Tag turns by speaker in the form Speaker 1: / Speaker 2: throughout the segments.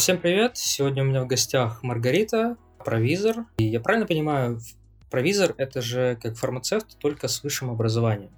Speaker 1: Всем привет! Сегодня у меня в гостях Маргарита, провизор. И я правильно понимаю, провизор это же как фармацевт, только с высшим образованием?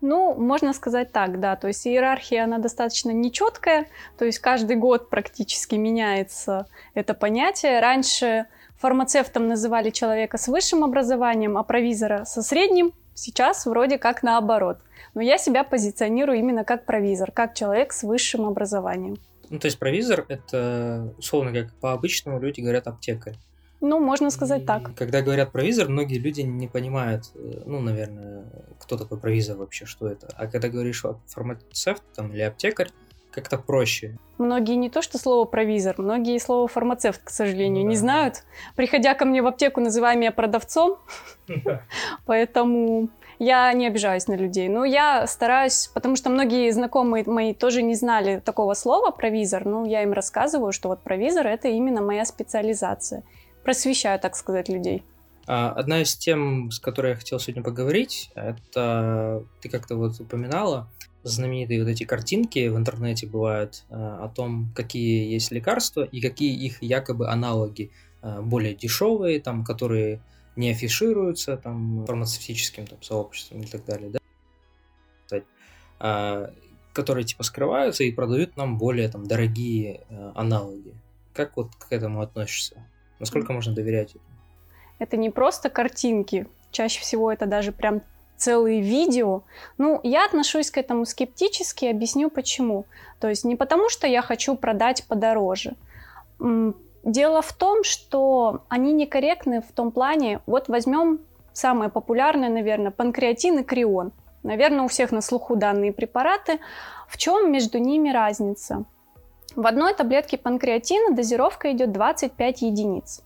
Speaker 2: Ну, можно сказать так, да. То есть иерархия, она достаточно нечеткая. То есть каждый год практически меняется это понятие. Раньше фармацевтом называли человека с высшим образованием, а провизора со средним. Сейчас вроде как наоборот. Но я себя позиционирую именно как провизор, как человек с высшим образованием.
Speaker 1: Ну, то есть провизор это, условно, как по-обычному люди говорят аптекарь.
Speaker 2: Ну, можно сказать
Speaker 1: И
Speaker 2: так.
Speaker 1: Когда говорят провизор, многие люди не понимают, э, ну, наверное, кто такой провизор вообще, что это. А когда говоришь фармацевт там, или аптекарь, как-то проще.
Speaker 2: Многие не то что слово провизор, многие слово фармацевт, к сожалению, да. не знают. Приходя ко мне в аптеку, называя меня продавцом, поэтому я не обижаюсь на людей. Но я стараюсь, потому что многие знакомые мои тоже не знали такого слова провизор, ну, я им рассказываю, что вот провизор это именно моя специализация просвещаю, так сказать, людей.
Speaker 1: А, одна из тем, с которой я хотел сегодня поговорить, это ты как-то вот упоминала знаменитые вот эти картинки в интернете бывают а, о том, какие есть лекарства и какие их якобы аналоги а, более дешевые, там, которые не афишируются там фармацевтическим там сообществом и так далее, да, которые типа скрываются и продают нам более там дорогие аналоги. Как вот к этому относишься? Насколько можно доверять этому?
Speaker 2: Это не просто картинки, чаще всего это даже прям целые видео. Ну, я отношусь к этому скептически, объясню почему. То есть не потому, что я хочу продать подороже. Дело в том, что они некорректны в том плане, вот возьмем самое популярное, наверное, панкреатин и крион. Наверное, у всех на слуху данные препараты. В чем между ними разница? В одной таблетке панкреатина дозировка идет 25 единиц.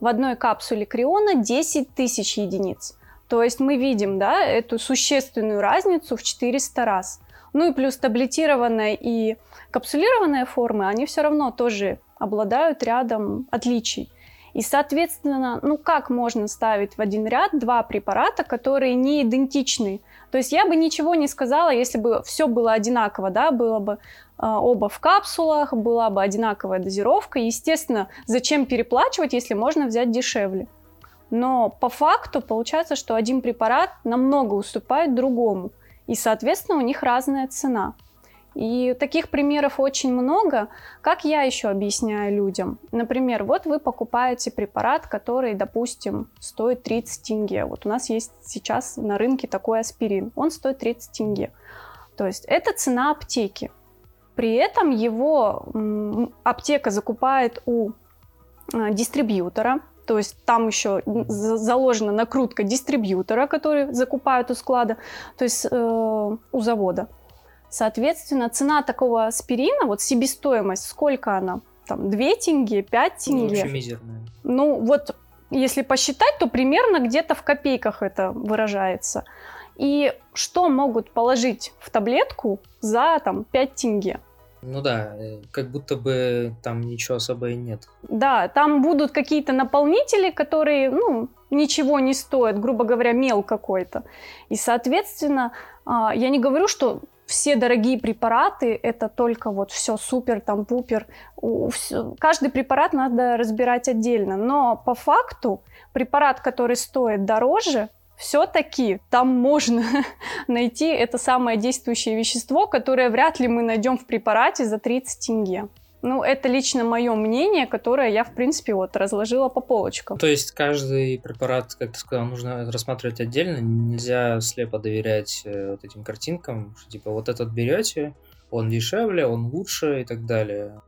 Speaker 2: В одной капсуле криона 10 тысяч единиц. То есть мы видим да, эту существенную разницу в 400 раз. Ну и плюс таблетированная и капсулированная формы, они все равно тоже обладают рядом отличий. И, соответственно, ну как можно ставить в один ряд два препарата, которые не идентичны? То есть я бы ничего не сказала, если бы все было одинаково, да, было бы а, оба в капсулах, была бы одинаковая дозировка. Естественно, зачем переплачивать, если можно взять дешевле? Но по факту получается, что один препарат намного уступает другому, и, соответственно, у них разная цена. И таких примеров очень много. Как я еще объясняю людям? Например, вот вы покупаете препарат, который, допустим, стоит 30 тенге. Вот у нас есть сейчас на рынке такой аспирин. Он стоит 30 тенге. То есть это цена аптеки. При этом его аптека закупает у а, дистрибьютора, то есть там еще заложена накрутка дистрибьютора, который закупают у склада, то есть э, у завода. Соответственно, цена такого аспирина, вот себестоимость, сколько она? Там 2 тенге, 5 тенге? Ну,
Speaker 1: вообще мизерная.
Speaker 2: Ну, вот если посчитать, то примерно где-то в копейках это выражается. И что могут положить в таблетку за там 5 тенге?
Speaker 1: Ну да, э, как будто бы там ничего особо и нет.
Speaker 2: Да, там будут какие-то наполнители, которые, ну, ничего не стоят, грубо говоря, мел какой-то. И, соответственно, а, я не говорю, что все дорогие препараты это только вот все супер, там пупер. Каждый препарат надо разбирать отдельно. Но по факту препарат, который стоит дороже, все-таки там можно найти это самое действующее вещество, которое вряд ли мы найдем в препарате за 30 тенге. Ну, это лично мое мнение, которое я, в принципе, вот разложила по полочкам.
Speaker 1: То есть каждый препарат, как ты сказал, нужно рассматривать отдельно, нельзя слепо доверять э, вот этим картинкам, что типа вот этот берете, он дешевле, он лучше и так далее.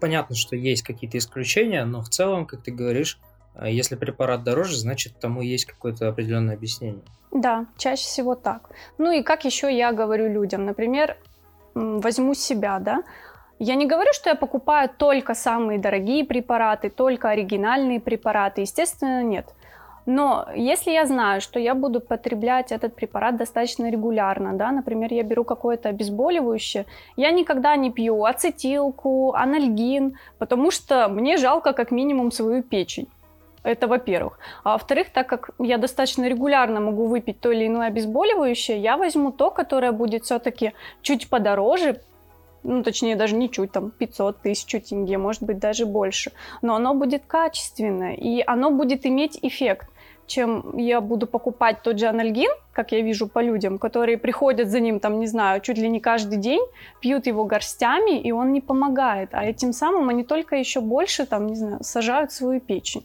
Speaker 1: Понятно, что есть какие-то исключения, но в целом, как ты говоришь, а если препарат дороже, значит, тому есть какое-то определенное объяснение.
Speaker 2: Да, чаще всего так. Ну и как еще я говорю людям, например, возьму себя, да, я не говорю, что я покупаю только самые дорогие препараты, только оригинальные препараты. Естественно, нет. Но если я знаю, что я буду потреблять этот препарат достаточно регулярно, да, например, я беру какое-то обезболивающее, я никогда не пью ацетилку, анальгин, потому что мне жалко как минимум свою печень. Это во-первых. А во-вторых, так как я достаточно регулярно могу выпить то или иное обезболивающее, я возьму то, которое будет все-таки чуть подороже, ну, точнее, даже не чуть, там, 500 тысяч тенге, может быть, даже больше. Но оно будет качественное, и оно будет иметь эффект чем я буду покупать тот же анальгин, как я вижу по людям, которые приходят за ним, там, не знаю, чуть ли не каждый день, пьют его горстями, и он не помогает. А этим самым они только еще больше, там, не знаю, сажают свою печень.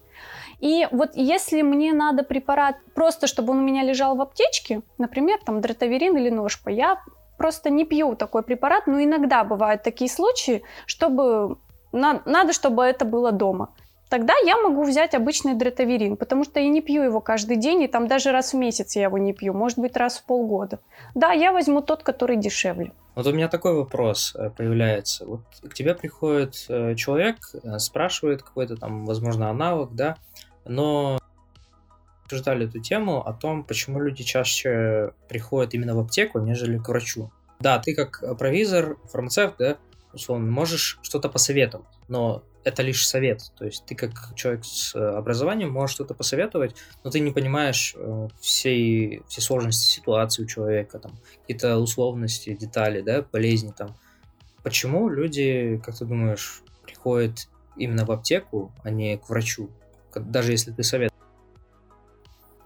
Speaker 2: И вот если мне надо препарат просто, чтобы он у меня лежал в аптечке, например, там дротаверин или ножпа, я просто не пью такой препарат, но иногда бывают такие случаи, чтобы надо, чтобы это было дома тогда я могу взять обычный дретаверин, потому что я не пью его каждый день, и там даже раз в месяц я его не пью, может быть, раз в полгода. Да, я возьму тот, который дешевле.
Speaker 1: Вот у меня такой вопрос э, появляется. Вот к тебе приходит э, человек, э, спрашивает какой-то там, возможно, аналог, да, но обсуждали эту тему о том, почему люди чаще приходят именно в аптеку, нежели к врачу. Да, ты как провизор, фармацевт, да, условно, можешь что-то посоветовать, но это лишь совет. То есть ты как человек с э, образованием можешь что-то посоветовать, но ты не понимаешь э, всей, все сложности ситуации у человека, там, какие-то условности, детали, да, болезни там. Почему люди, как ты думаешь, приходят именно в аптеку, а не к врачу, даже если ты совет?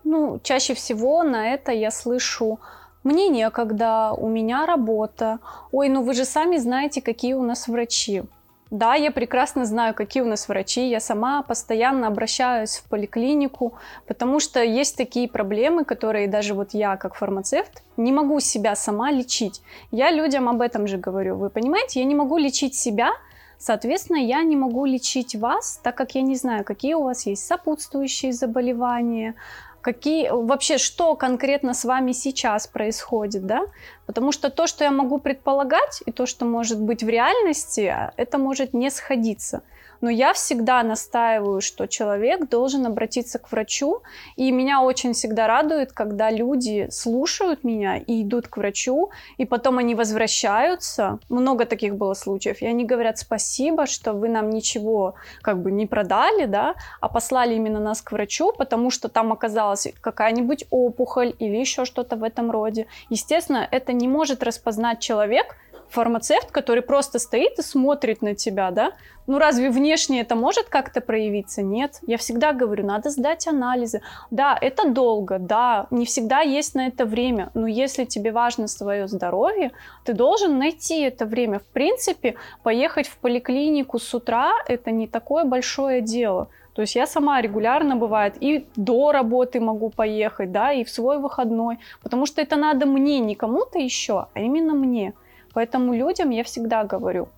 Speaker 2: Ну, чаще всего на это я слышу мне некогда, у меня работа. Ой, ну вы же сами знаете, какие у нас врачи. Да, я прекрасно знаю, какие у нас врачи. Я сама постоянно обращаюсь в поликлинику, потому что есть такие проблемы, которые даже вот я, как фармацевт, не могу себя сама лечить. Я людям об этом же говорю. Вы понимаете, я не могу лечить себя, Соответственно, я не могу лечить вас, так как я не знаю, какие у вас есть сопутствующие заболевания, какие вообще что конкретно с вами сейчас происходит, да? Потому что то, что я могу предполагать, и то, что может быть в реальности, это может не сходиться но я всегда настаиваю, что человек должен обратиться к врачу, и меня очень всегда радует, когда люди слушают меня и идут к врачу, и потом они возвращаются. Много таких было случаев, и они говорят спасибо, что вы нам ничего как бы не продали, да, а послали именно нас к врачу, потому что там оказалась какая-нибудь опухоль или еще что-то в этом роде. Естественно, это не может распознать человек, фармацевт, который просто стоит и смотрит на тебя, да? Ну разве внешне это может как-то проявиться? Нет. Я всегда говорю, надо сдать анализы. Да, это долго, да, не всегда есть на это время, но если тебе важно свое здоровье, ты должен найти это время. В принципе, поехать в поликлинику с утра – это не такое большое дело. То есть я сама регулярно бывает и до работы могу поехать, да, и в свой выходной, потому что это надо мне, не кому-то еще, а именно мне. Поэтому людям я всегда говорю,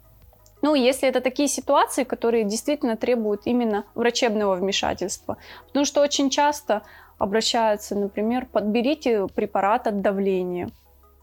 Speaker 2: ну, если это такие ситуации, которые действительно требуют именно врачебного вмешательства. Потому что очень часто обращаются, например, подберите препарат от давления.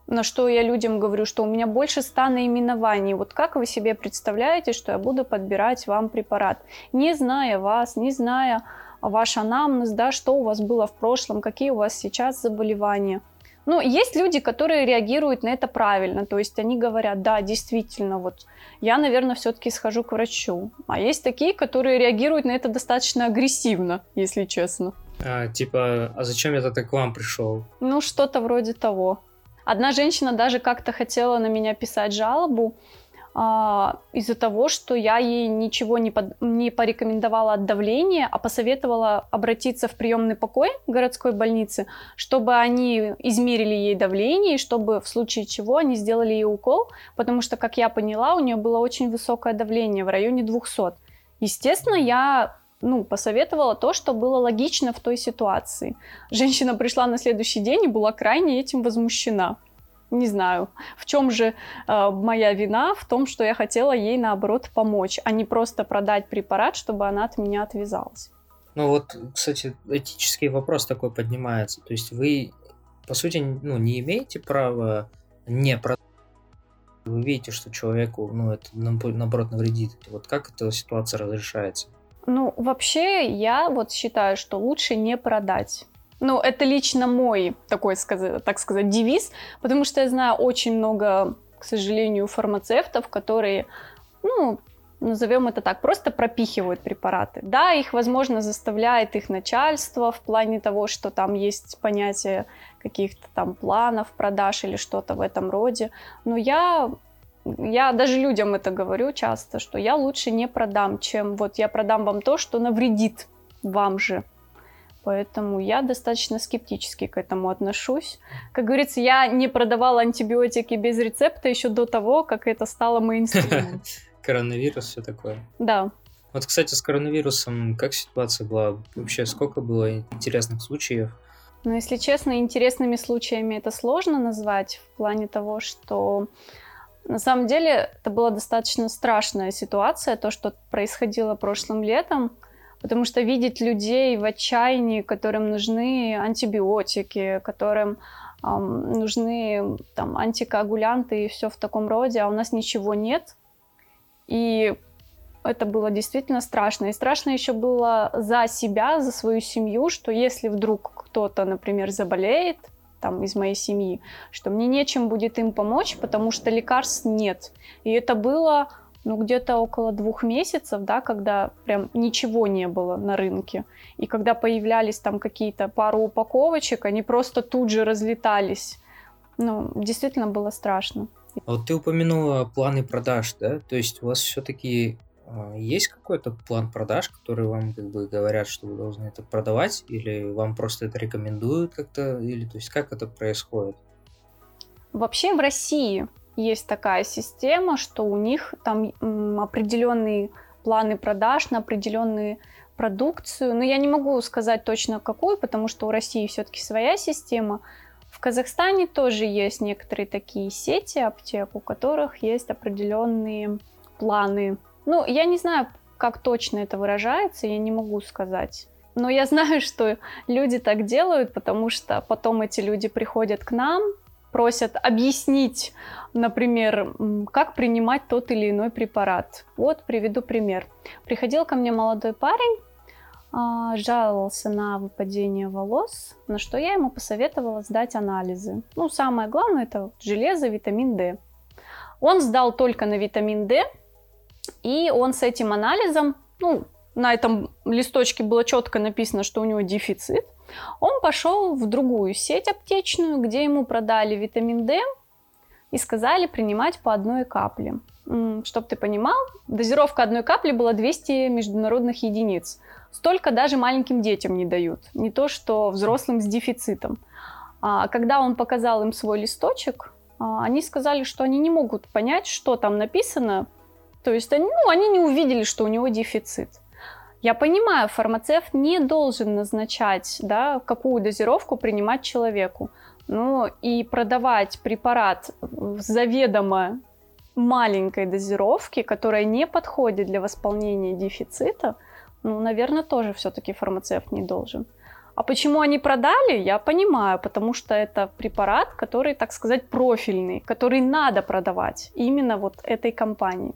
Speaker 2: На что я людям говорю, что у меня больше ста наименований. Вот как вы себе представляете, что я буду подбирать вам препарат? Не зная вас, не зная ваш анамнез, да, что у вас было в прошлом, какие у вас сейчас заболевания – ну, есть люди, которые реагируют на это правильно, то есть они говорят, да, действительно, вот я, наверное, все-таки схожу к врачу. А есть такие, которые реагируют на это достаточно агрессивно, если честно.
Speaker 1: А, типа, а зачем я тогда к вам пришел?
Speaker 2: Ну, что-то вроде того. Одна женщина даже как-то хотела на меня писать жалобу, а, из-за того, что я ей ничего не, под, не порекомендовала от давления, а посоветовала обратиться в приемный покой городской больницы, чтобы они измерили ей давление, и чтобы в случае чего они сделали ей укол, потому что, как я поняла, у нее было очень высокое давление в районе 200. Естественно, я ну, посоветовала то, что было логично в той ситуации. Женщина пришла на следующий день и была крайне этим возмущена не знаю, в чем же э, моя вина в том, что я хотела ей наоборот помочь, а не просто продать препарат, чтобы она от меня отвязалась.
Speaker 1: Ну вот, кстати, этический вопрос такой поднимается. То есть вы, по сути, ну, не имеете права не продать. Вы видите, что человеку, ну, это наоборот навредит. Вот как эта ситуация разрешается?
Speaker 2: Ну, вообще, я вот считаю, что лучше не продать. Ну, это лично мой такой, так сказать, девиз, потому что я знаю очень много, к сожалению, фармацевтов, которые, ну, назовем это так, просто пропихивают препараты. Да, их, возможно, заставляет их начальство в плане того, что там есть понятие каких-то там планов продаж или что-то в этом роде. Но я я даже людям это говорю часто, что я лучше не продам, чем вот я продам вам то, что навредит вам же. Поэтому я достаточно скептически к этому отношусь. Как говорится, я не продавала антибиотики без рецепта еще до того, как это стало мейнстримом.
Speaker 1: Коронавирус, все такое.
Speaker 2: Да.
Speaker 1: Вот, кстати, с коронавирусом как ситуация была? Вообще, сколько было интересных случаев?
Speaker 2: Ну, если честно, интересными случаями это сложно назвать в плане того, что на самом деле это была достаточно страшная ситуация, то, что происходило прошлым летом, потому что видеть людей в отчаянии, которым нужны антибиотики, которым эм, нужны там антикоагулянты и все в таком роде, а у нас ничего нет. И это было действительно страшно. И страшно еще было за себя, за свою семью, что если вдруг кто-то, например, заболеет, там, из моей семьи, что мне нечем будет им помочь, потому что лекарств нет. И это было ну, где-то около двух месяцев, да, когда прям ничего не было на рынке. И когда появлялись там какие-то пару упаковочек, они просто тут же разлетались. Ну, действительно было страшно.
Speaker 1: Вот ты упомянула планы продаж, да? То есть у вас все-таки а, есть какой-то план продаж, который вам как бы говорят, что вы должны это продавать, или вам просто это рекомендуют как-то, или то есть как это происходит?
Speaker 2: Вообще в России есть такая система, что у них там определенные планы продаж на определенную продукцию. Но я не могу сказать точно какую, потому что у России все-таки своя система. В Казахстане тоже есть некоторые такие сети аптек, у которых есть определенные планы ну, я не знаю, как точно это выражается, я не могу сказать. Но я знаю, что люди так делают, потому что потом эти люди приходят к нам, просят объяснить, например, как принимать тот или иной препарат. Вот приведу пример. Приходил ко мне молодой парень, а, жаловался на выпадение волос, на что я ему посоветовала сдать анализы. Ну, самое главное это железо, витамин D. Он сдал только на витамин D, и он с этим анализом, ну, на этом листочке было четко написано, что у него дефицит, он пошел в другую сеть аптечную, где ему продали витамин D и сказали принимать по одной капле. Чтобы ты понимал, дозировка одной капли была 200 международных единиц. Столько даже маленьким детям не дают, не то что взрослым с дефицитом. А когда он показал им свой листочек, а, они сказали, что они не могут понять, что там написано, то есть они, ну, они не увидели, что у него дефицит. Я понимаю, фармацевт не должен назначать, да, какую дозировку принимать человеку. Ну и продавать препарат в заведомо маленькой дозировке, которая не подходит для восполнения дефицита, ну, наверное, тоже все-таки фармацевт не должен. А почему они продали, я понимаю, потому что это препарат, который, так сказать, профильный, который надо продавать именно вот этой компании.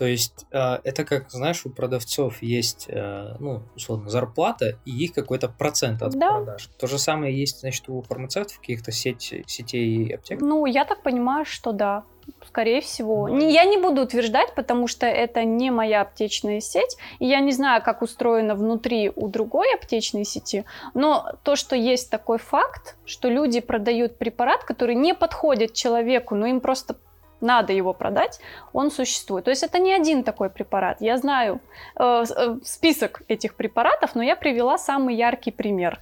Speaker 1: То есть э, это как, знаешь, у продавцов есть, э, ну, условно, зарплата и их какой-то процент от да. продаж. То же самое есть, значит, у фармацевтов каких-то сеть, сетей и аптек?
Speaker 2: Ну, я так понимаю, что да. Скорее всего. Да. Не, я не буду утверждать, потому что это не моя аптечная сеть, и я не знаю, как устроено внутри у другой аптечной сети, но то, что есть такой факт, что люди продают препарат, который не подходит человеку, но им просто надо его продать, он существует. То есть это не один такой препарат. Я знаю э, э, список этих препаратов, но я привела самый яркий пример.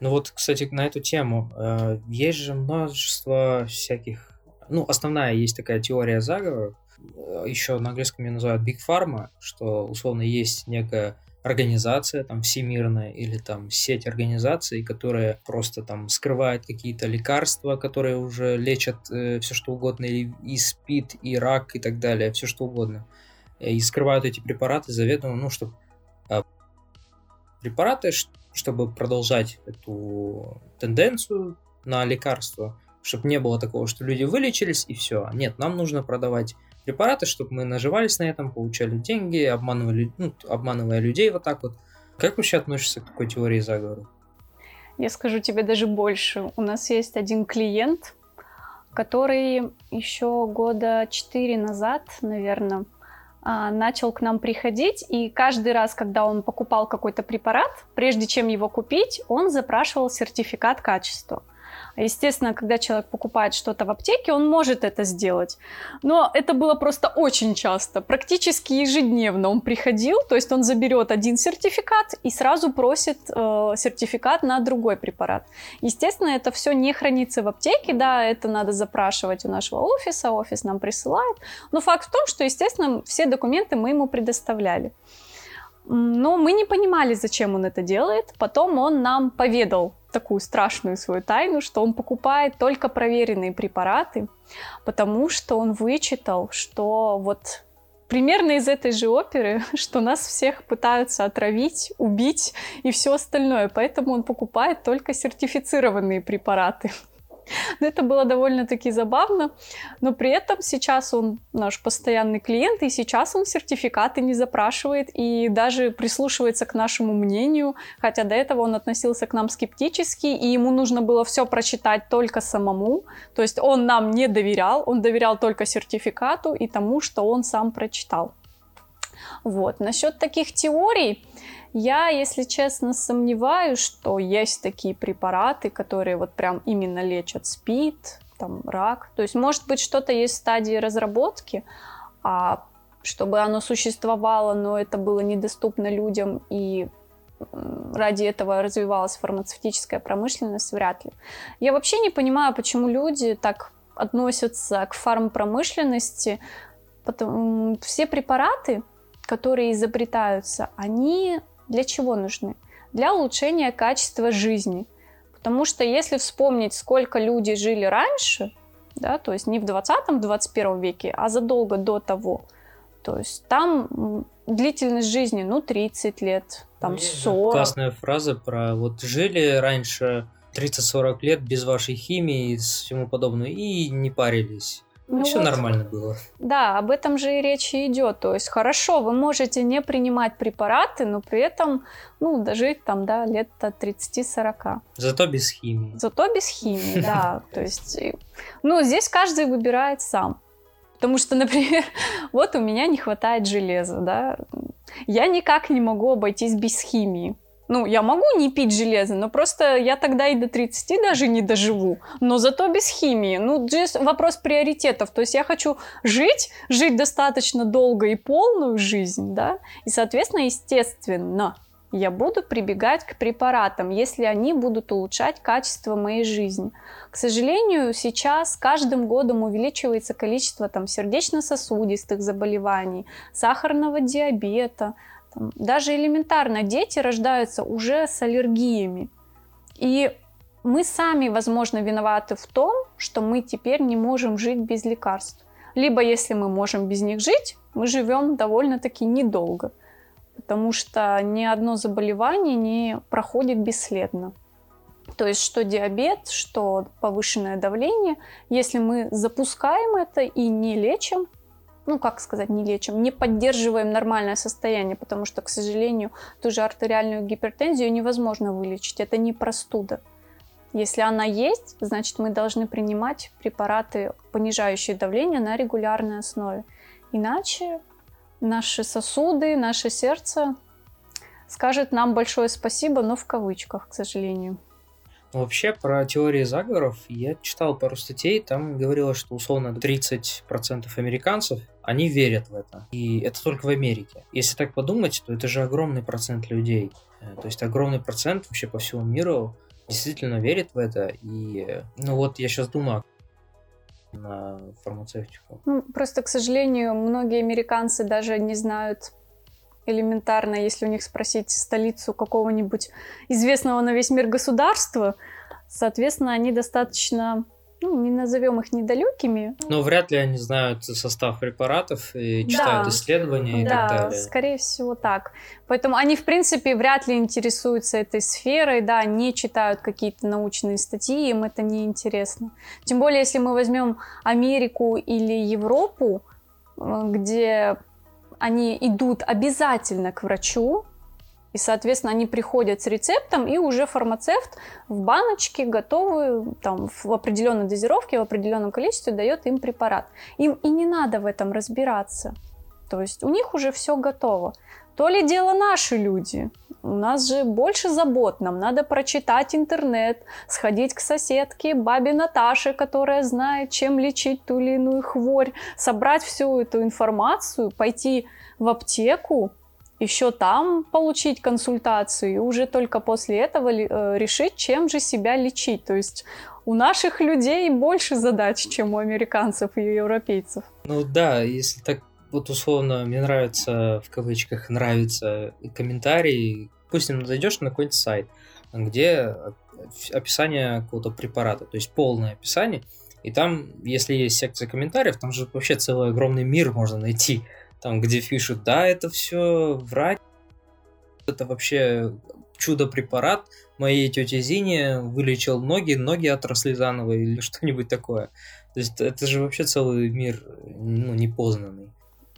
Speaker 1: Ну вот, кстати, на эту тему. Э, есть же множество всяких... Ну, основная есть такая теория заговора. Э, Еще на английском ее называют Big Pharma, что условно есть некая организация там всемирная или там сеть организаций, которые просто там скрывают какие-то лекарства, которые уже лечат э, все что угодно, и, и СПИД, и рак, и так далее, все что угодно. И скрывают эти препараты заведомо, ну, чтобы э, препараты, чтобы продолжать эту тенденцию на лекарства, чтобы не было такого, что люди вылечились и все. Нет, нам нужно продавать препараты, чтобы мы наживались на этом, получали деньги, обманывали, ну, обманывая людей вот так вот. Как вообще относишься к такой теории заговора?
Speaker 2: Я скажу тебе даже больше. У нас есть один клиент, который еще года четыре назад, наверное, а, начал к нам приходить, и каждый раз, когда он покупал какой-то препарат, прежде чем его купить, он запрашивал сертификат качества. Естественно, когда человек покупает что-то в аптеке, он может это сделать. Но это было просто очень часто, практически ежедневно он приходил, то есть он заберет один сертификат и сразу просит э, сертификат на другой препарат. Естественно, это все не хранится в аптеке, да, это надо запрашивать у нашего офиса, офис нам присылает. Но факт в том, что, естественно, все документы мы ему предоставляли. Но мы не понимали, зачем он это делает. Потом он нам поведал такую страшную свою тайну, что он покупает только проверенные препараты, потому что он вычитал, что вот примерно из этой же оперы, что нас всех пытаются отравить, убить и все остальное. Поэтому он покупает только сертифицированные препараты. Это было довольно-таки забавно, но при этом сейчас он наш постоянный клиент, и сейчас он сертификаты не запрашивает и даже прислушивается к нашему мнению, хотя до этого он относился к нам скептически, и ему нужно было все прочитать только самому, то есть он нам не доверял, он доверял только сертификату и тому, что он сам прочитал. Вот. Насчет таких теорий, я, если честно, сомневаюсь, что есть такие препараты, которые вот прям именно лечат СПИД, там, рак. То есть, может быть, что-то есть в стадии разработки, а чтобы оно существовало, но это было недоступно людям и ради этого развивалась фармацевтическая промышленность, вряд ли. Я вообще не понимаю, почему люди так относятся к фармпромышленности. Потому, все препараты, которые изобретаются, они для чего нужны? Для улучшения качества жизни. Потому что если вспомнить, сколько люди жили раньше, да, то есть не в 20-21 веке, а задолго до того, то есть там длительность жизни, ну, 30 лет, там 40. Ну,
Speaker 1: классная фраза про вот жили раньше 30-40 лет без вашей химии и всему подобного, и не парились. Ну, все вот, нормально было.
Speaker 2: Да, об этом же и речь идет. То есть хорошо, вы можете не принимать препараты, но при этом, ну, дожить там, да, лет 30-40.
Speaker 1: Зато без химии.
Speaker 2: Зато без химии, да. То есть, ну, здесь каждый выбирает сам. Потому что, например, вот у меня не хватает железа, да. Я никак не могу обойтись без химии. Ну, я могу не пить железо, но просто я тогда и до 30 даже не доживу. Но зато без химии. Ну, здесь вопрос приоритетов. То есть я хочу жить, жить достаточно долго и полную жизнь, да, и, соответственно, естественно, я буду прибегать к препаратам, если они будут улучшать качество моей жизни. К сожалению, сейчас каждым годом увеличивается количество там, сердечно-сосудистых заболеваний, сахарного диабета, даже элементарно дети рождаются уже с аллергиями. И мы сами, возможно, виноваты в том, что мы теперь не можем жить без лекарств. Либо если мы можем без них жить, мы живем довольно-таки недолго, потому что ни одно заболевание не проходит бесследно. То есть что диабет, что повышенное давление, если мы запускаем это и не лечим, ну, как сказать, не лечим, не поддерживаем нормальное состояние, потому что, к сожалению, ту же артериальную гипертензию невозможно вылечить. Это не простуда. Если она есть, значит, мы должны принимать препараты, понижающие давление на регулярной основе. Иначе наши сосуды, наше сердце скажет нам большое спасибо, но в кавычках, к сожалению.
Speaker 1: Вообще, про теории заговоров я читал пару статей, там говорилось, что условно 30% американцев, они верят в это. И это только в Америке. Если так подумать, то это же огромный процент людей. Э, то есть огромный процент вообще по всему миру действительно верит в это. И, ну вот я сейчас думаю, на фармацевтику.
Speaker 2: Ну, просто, к сожалению, многие американцы даже не знают элементарно, если у них спросить столицу какого-нибудь известного на весь мир государства, соответственно, они достаточно ну, не назовем их недалекими.
Speaker 1: Но вряд ли они знают состав препаратов и читают да. исследования и
Speaker 2: да,
Speaker 1: так далее.
Speaker 2: Да, скорее всего так. Поэтому они, в принципе, вряд ли интересуются этой сферой, да, не читают какие-то научные статьи, им это не интересно. Тем более, если мы возьмем Америку или Европу, э, где они идут обязательно к врачу, и, соответственно, они приходят с рецептом, и уже фармацевт в баночке готовый, там, в определенной дозировке, в определенном количестве дает им препарат. Им и не надо в этом разбираться. То есть у них уже все готово. То ли дело наши люди. У нас же больше забот. Нам надо прочитать интернет, сходить к соседке, бабе Наташе, которая знает, чем лечить ту или иную хворь, собрать всю эту информацию, пойти в аптеку, еще там получить консультацию, и уже только после этого э, решить, чем же себя лечить. То есть у наших людей больше задач, чем у американцев и европейцев.
Speaker 1: Ну да, если так вот условно мне нравится, в кавычках, нравится комментарий, допустим, зайдешь на какой-нибудь сайт, где описание какого-то препарата, то есть полное описание, и там, если есть секция комментариев, там же вообще целый огромный мир можно найти там, где пишут, да, это все врать, это вообще чудо-препарат, моей тете Зине вылечил ноги, ноги отросли заново или что-нибудь такое. То есть это же вообще целый мир ну, непознанный.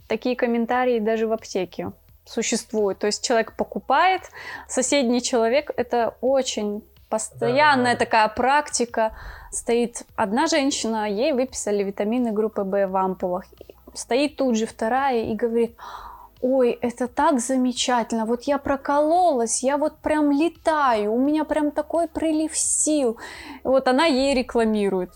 Speaker 2: Такие комментарии даже в аптеке существуют. То есть человек покупает, соседний человек, это очень постоянная да, да. такая практика. Стоит одна женщина, ей выписали витамины группы В в ампулах стоит тут же вторая и говорит, ой, это так замечательно, вот я прокололась, я вот прям летаю, у меня прям такой прилив сил. Вот она ей рекламирует.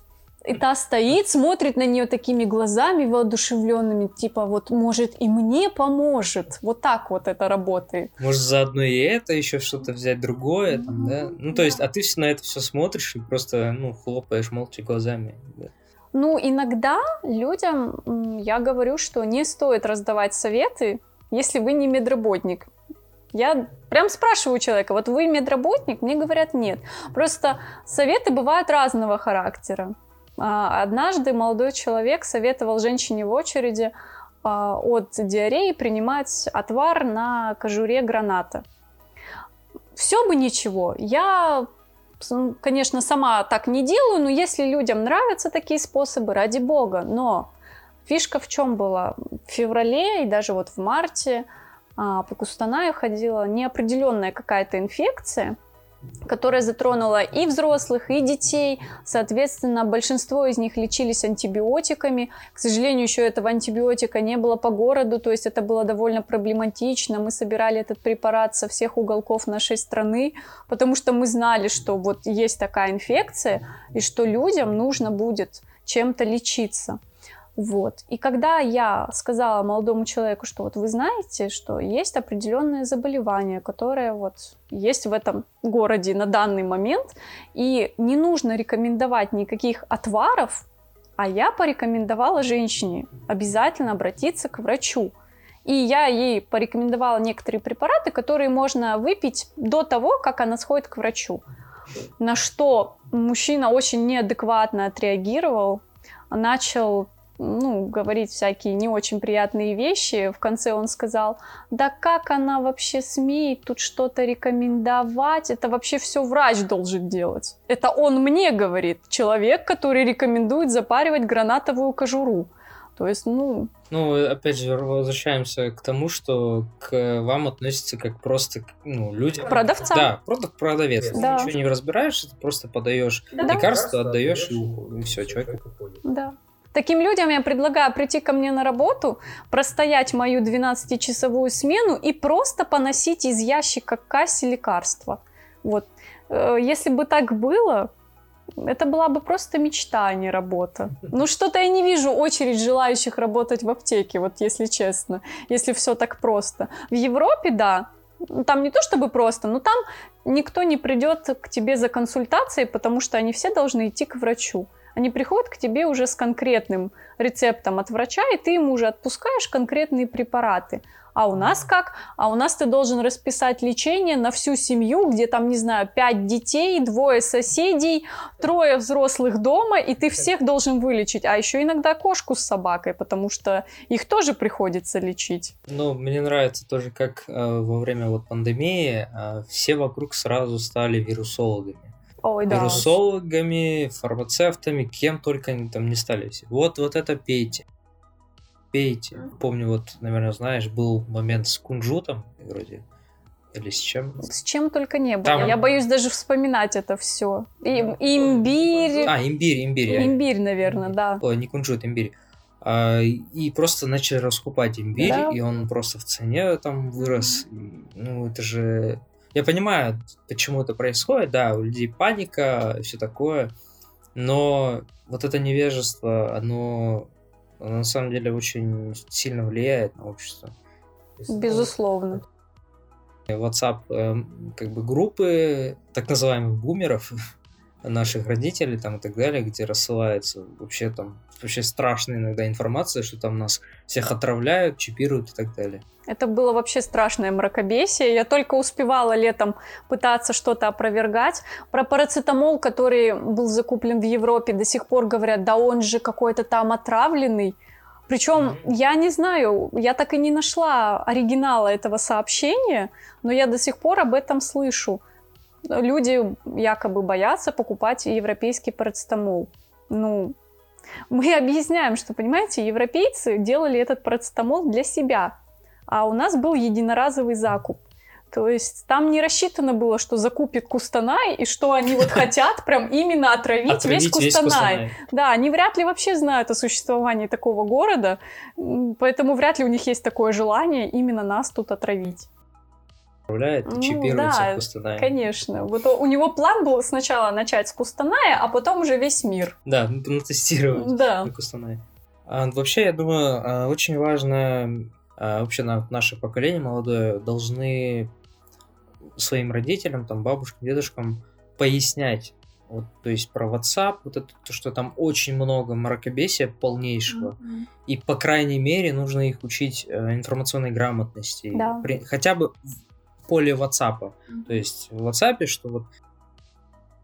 Speaker 2: И та стоит, смотрит на нее такими глазами воодушевленными, типа вот может и мне поможет. Вот так вот это работает.
Speaker 1: Может заодно и это еще что-то взять другое, там, да? Ну то есть, а ты на это все смотришь и просто ну хлопаешь молча глазами. Да?
Speaker 2: Ну, иногда людям я говорю, что не стоит раздавать советы, если вы не медработник. Я прям спрашиваю человека, вот вы медработник? Мне говорят нет. Просто советы бывают разного характера. А, однажды молодой человек советовал женщине в очереди а, от диареи принимать отвар на кожуре граната. Все бы ничего. Я конечно, сама так не делаю, но если людям нравятся такие способы, ради бога. Но фишка в чем была? В феврале и даже вот в марте а, по Кустанаю ходила неопределенная какая-то инфекция, которая затронула и взрослых, и детей. Соответственно, большинство из них лечились антибиотиками. К сожалению, еще этого антибиотика не было по городу, то есть это было довольно проблематично. Мы собирали этот препарат со всех уголков нашей страны, потому что мы знали, что вот есть такая инфекция, и что людям нужно будет чем-то лечиться. Вот. И когда я сказала молодому человеку, что вот вы знаете, что есть определенное заболевание, которое вот есть в этом городе на данный момент, и не нужно рекомендовать никаких отваров, а я порекомендовала женщине обязательно обратиться к врачу. И я ей порекомендовала некоторые препараты, которые можно выпить до того, как она сходит к врачу. На что мужчина очень неадекватно отреагировал, начал ну, говорить всякие не очень приятные вещи. В конце он сказал, да как она вообще смеет тут что-то рекомендовать? Это вообще все врач должен делать. Это он мне говорит, человек, который рекомендует запаривать гранатовую кожуру. То есть, ну...
Speaker 1: Ну, опять же, возвращаемся к тому, что к вам относятся как просто ну, люди...
Speaker 2: Продавца.
Speaker 1: Да, просто продавец. Да. Ты ничего не разбираешься, ты просто подаешь да. лекарство, отдаешь и, и все, человек
Speaker 2: Да. Таким людям я предлагаю прийти ко мне на работу, простоять мою 12-часовую смену и просто поносить из ящика кассе лекарства. Вот. Э, если бы так было, это была бы просто мечта, а не работа. Ну, что-то я не вижу очередь желающих работать в аптеке, вот если честно, если все так просто. В Европе, да, там не то чтобы просто, но там никто не придет к тебе за консультацией, потому что они все должны идти к врачу они приходят к тебе уже с конкретным рецептом от врача, и ты ему уже отпускаешь конкретные препараты. А у нас как? А у нас ты должен расписать лечение на всю семью, где там, не знаю, пять детей, двое соседей, трое взрослых дома, и ты всех должен вылечить. А еще иногда кошку с собакой, потому что их тоже приходится лечить.
Speaker 1: Ну, мне нравится тоже, как э, во время вот пандемии э, все вокруг сразу стали вирусологами. Ой, да. вирусологами, фармацевтами, кем только они там не стали. Вот, вот это пейте. Пейте. Помню, вот, наверное, знаешь, был момент с кунжутом, вроде, или с чем?
Speaker 2: С чем только не было. Там... Я боюсь даже вспоминать это все. И, имбирь.
Speaker 1: А, имбирь, имбирь.
Speaker 2: Имбирь, наверное, да.
Speaker 1: Ой, не кунжут, имбирь. а, и просто начали раскупать имбирь,
Speaker 2: Да.
Speaker 1: и он просто в цене там вырос. Ну, это же... Я понимаю, почему это происходит, да, у людей паника, все такое, но вот это невежество, оно, оно на самом деле очень сильно влияет на общество.
Speaker 2: Безусловно.
Speaker 1: WhatsApp эм, как бы группы так называемых бумеров наших родителей там и так далее, где рассылается вообще там вообще страшная иногда информация, что там нас всех отравляют, чипируют и так далее.
Speaker 2: Это было вообще страшное мракобесие. Я только успевала летом пытаться что-то опровергать. Про парацетамол, который был закуплен в Европе, до сих пор говорят, да он же какой-то там отравленный. Причем я не знаю, я так и не нашла оригинала этого сообщения, но я до сих пор об этом слышу. Люди якобы боятся покупать европейский парацетамол. Ну, мы объясняем, что, понимаете, европейцы делали этот парацетамол для себя, а у нас был единоразовый закуп. То есть там не рассчитано было, что закупит Кустанай, и что они вот хотят прям именно отравить, весь
Speaker 1: Отравить
Speaker 2: Кустанай.
Speaker 1: Кустанай.
Speaker 2: Да, они вряд ли вообще знают о существовании такого города, поэтому вряд ли у них есть такое желание именно нас тут отравить.
Speaker 1: Отправляют
Speaker 2: Ну
Speaker 1: и чипируют
Speaker 2: да,
Speaker 1: всех в Кустанае.
Speaker 2: Конечно. Вот у него план был сначала начать с Кустаная, а потом уже весь мир.
Speaker 1: Да, ну, натестировать
Speaker 2: Да.
Speaker 1: на Кустанае. А, вообще, я думаю, а, очень важно, а, вообще на, наше поколение молодое должны своим родителям, там, бабушкам, дедушкам пояснять, вот, то есть про WhatsApp, вот это, то, что там очень много мракобесия полнейшего,
Speaker 2: Мгм.
Speaker 1: и по крайней мере нужно их учить э, информационной грамотности,
Speaker 2: Да.
Speaker 1: При- хотя бы поле WhatsApp, то есть в WhatsApp, что вот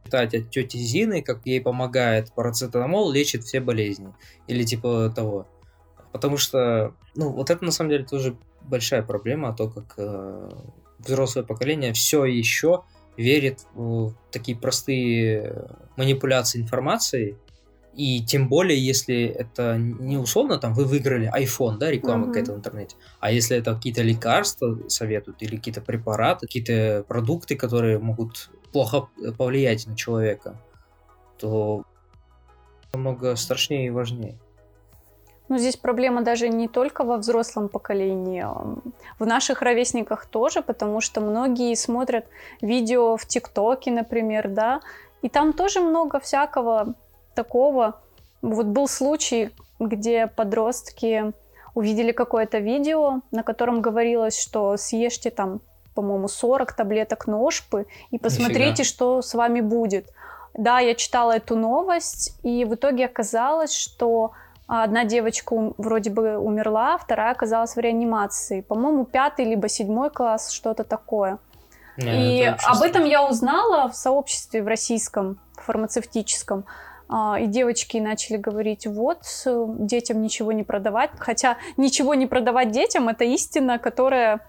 Speaker 1: читать от тети Зины, как ей помогает парацетамол, лечит все болезни. Или типа того. Потому что, ну, вот это на самом деле тоже большая проблема, то, как э, взрослое поколение все еще верит в такие простые манипуляции информацией, и тем более, если это не условно, там, вы выиграли iPhone, да, реклама
Speaker 2: Мгм.
Speaker 1: какая-то в интернете, а если это какие-то лекарства советуют, или какие-то препараты, какие-то продукты, которые могут плохо повлиять на человека, то намного страшнее и важнее.
Speaker 2: Ну, здесь проблема даже не только во взрослом поколении, а в наших ровесниках тоже, потому что многие смотрят видео в ТикТоке, например, да, и там тоже много всякого такого. Вот был случай, где подростки увидели какое-то видео, на котором говорилось, что съешьте там, по-моему, 40 таблеток ножпы и посмотрите,
Speaker 1: Нифига.
Speaker 2: что с вами будет. Да, я читала эту новость, и в итоге оказалось, что одна девочка вроде бы умерла, вторая оказалась в реанимации. По-моему, пятый либо седьмой класс, что-то такое.
Speaker 1: Не,
Speaker 2: И
Speaker 1: это вообще
Speaker 2: об этом я узнала в сообществе в российском фармацевтическом. А, И девочки начали говорить, вот, детям ничего не продавать. Хотя ничего не продавать детям – это истина, которая,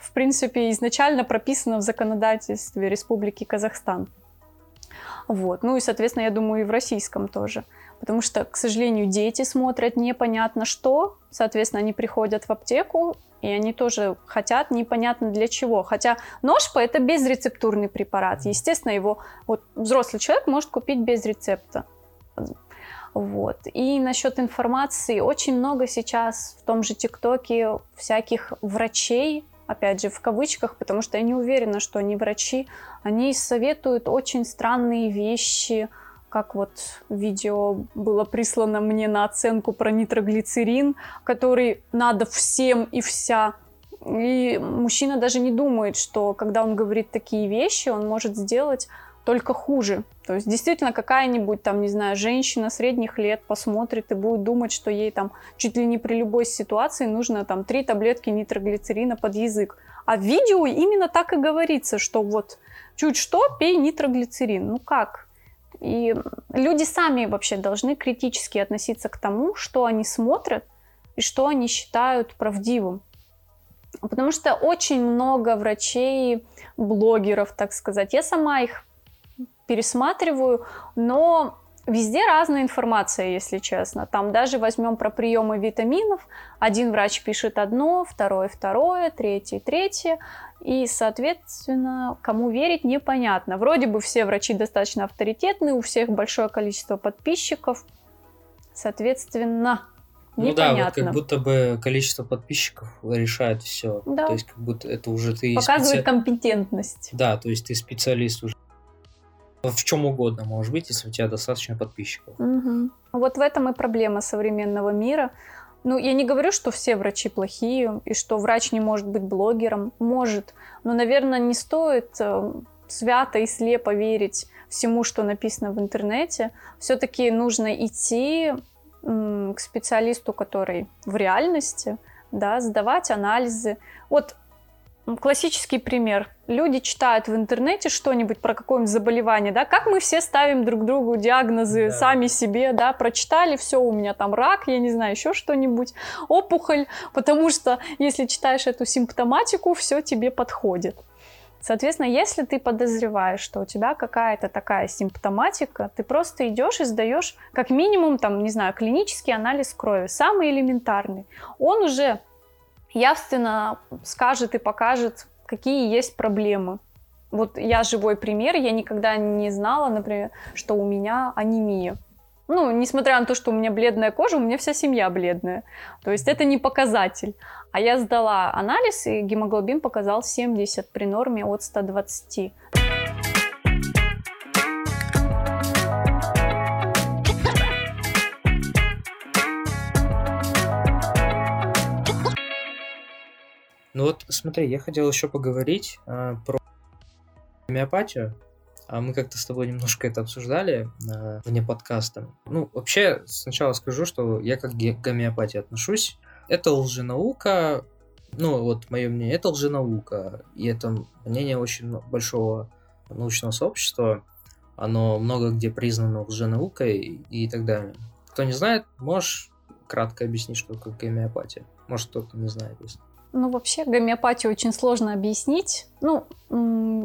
Speaker 2: в принципе, изначально прописана в законодательстве Республики Казахстан. Вот. Ну и, соответственно, я думаю, и в российском тоже. Потому что, к сожалению, дети смотрят непонятно что, соответственно, они приходят в аптеку, и они тоже хотят непонятно для чего. Хотя ножпа – это безрецептурный препарат. Естественно, его вот, взрослый человек может купить без рецепта. Вот. И насчет информации, очень много сейчас в том же ТикТоке всяких врачей, опять же, в кавычках, потому что я не уверена, что они врачи, они советуют очень странные вещи, как вот видео было прислано мне на оценку про нитроглицерин, который надо всем и вся. И мужчина даже не думает, что когда он говорит такие вещи, он может сделать только хуже. То есть действительно какая-нибудь там, не знаю, женщина средних лет посмотрит и будет думать, что ей там чуть ли не при любой ситуации нужно там три таблетки нитроглицерина под язык. А в видео именно так и говорится, что вот чуть что, пей нитроглицерин. Ну как? И люди сами вообще должны критически относиться к тому, что они смотрят и что они считают правдивым. Потому что очень много врачей, блогеров, так сказать. Я сама их пересматриваю, но везде разная информация, если честно. Там даже возьмем про приемы витаминов. Один врач пишет одно, второй второе, третий третье. И, соответственно, кому верить непонятно. Вроде бы все врачи достаточно авторитетные, у всех большое количество подписчиков. Соответственно,
Speaker 1: Ну да, вот как будто бы количество подписчиков решает все.
Speaker 2: Да.
Speaker 1: То есть как будто это уже ты...
Speaker 2: Показывает специ... компетентность.
Speaker 1: Да, то есть ты специалист уже в чем угодно, может быть, если у тебя достаточно подписчиков.
Speaker 2: Угу. Вот в этом и проблема современного мира. Ну, я не говорю, что все врачи плохие, и что врач не может быть блогером. Может. Но, наверное, не стоит э, свято и слепо верить всему, что написано в интернете. Все-таки нужно идти к специалисту, который в реальности, да, сдавать анализы. Вот классический пример. Люди читают в интернете что-нибудь про какое-нибудь заболевание, да, как мы все ставим друг другу диагнозы да. сами себе, да, прочитали, все, у меня там рак, я не знаю, еще что-нибудь, опухоль, потому что если читаешь эту симптоматику, все тебе подходит. Соответственно, если ты подозреваешь, что у тебя какая-то такая симптоматика, ты просто идешь и сдаешь как минимум, там, не знаю, клинический анализ крови, самый элементарный. Он уже явственно скажет и покажет, какие есть проблемы. Вот я живой пример, я никогда не знала, например, что у меня анемия. Ну, несмотря на то, что у меня бледная кожа, у меня вся семья бледная. То есть это не показатель. А я сдала анализ, и гемоглобин показал 70 при норме от 120.
Speaker 1: Ну вот, смотри, я хотел еще поговорить э, про гомеопатию. А мы как-то с тобой немножко это обсуждали э, вне подкаста. Ну, вообще, сначала скажу, что я как к гомеопатии отношусь. Это лженаука, ну, вот мое мнение, это лженаука. И это мнение очень большого научного сообщества. Оно много где признано лженаукой и так далее. Кто не знает, можешь кратко объяснить, что такое гомеопатия? Может, кто-то не знает, если.
Speaker 2: Ну, вообще, гомеопатию очень сложно объяснить. Ну,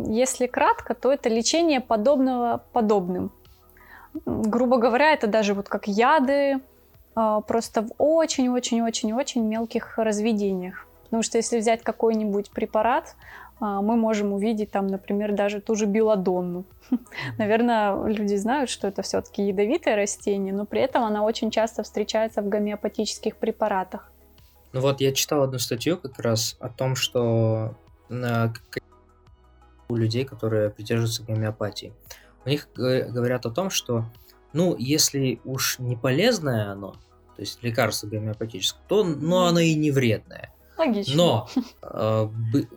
Speaker 2: если кратко, то это лечение подобного подобным. Грубо говоря, это даже вот как яды, а, просто в очень-очень-очень-очень мелких разведениях. Потому что если взять какой-нибудь препарат, а, мы можем увидеть там, например, даже ту же белодонну. Наверное, люди знают, что это все-таки ядовитое растение, но при этом она очень часто встречается в гомеопатических препаратах.
Speaker 1: Ну вот я читал одну статью как раз о том, что у людей, которые придерживаются гомеопатии, у них говорят о том, что ну, если уж не полезное оно, то есть лекарство гомеопатическое, то ну, оно и не вредное.
Speaker 2: Логично.
Speaker 1: Но э,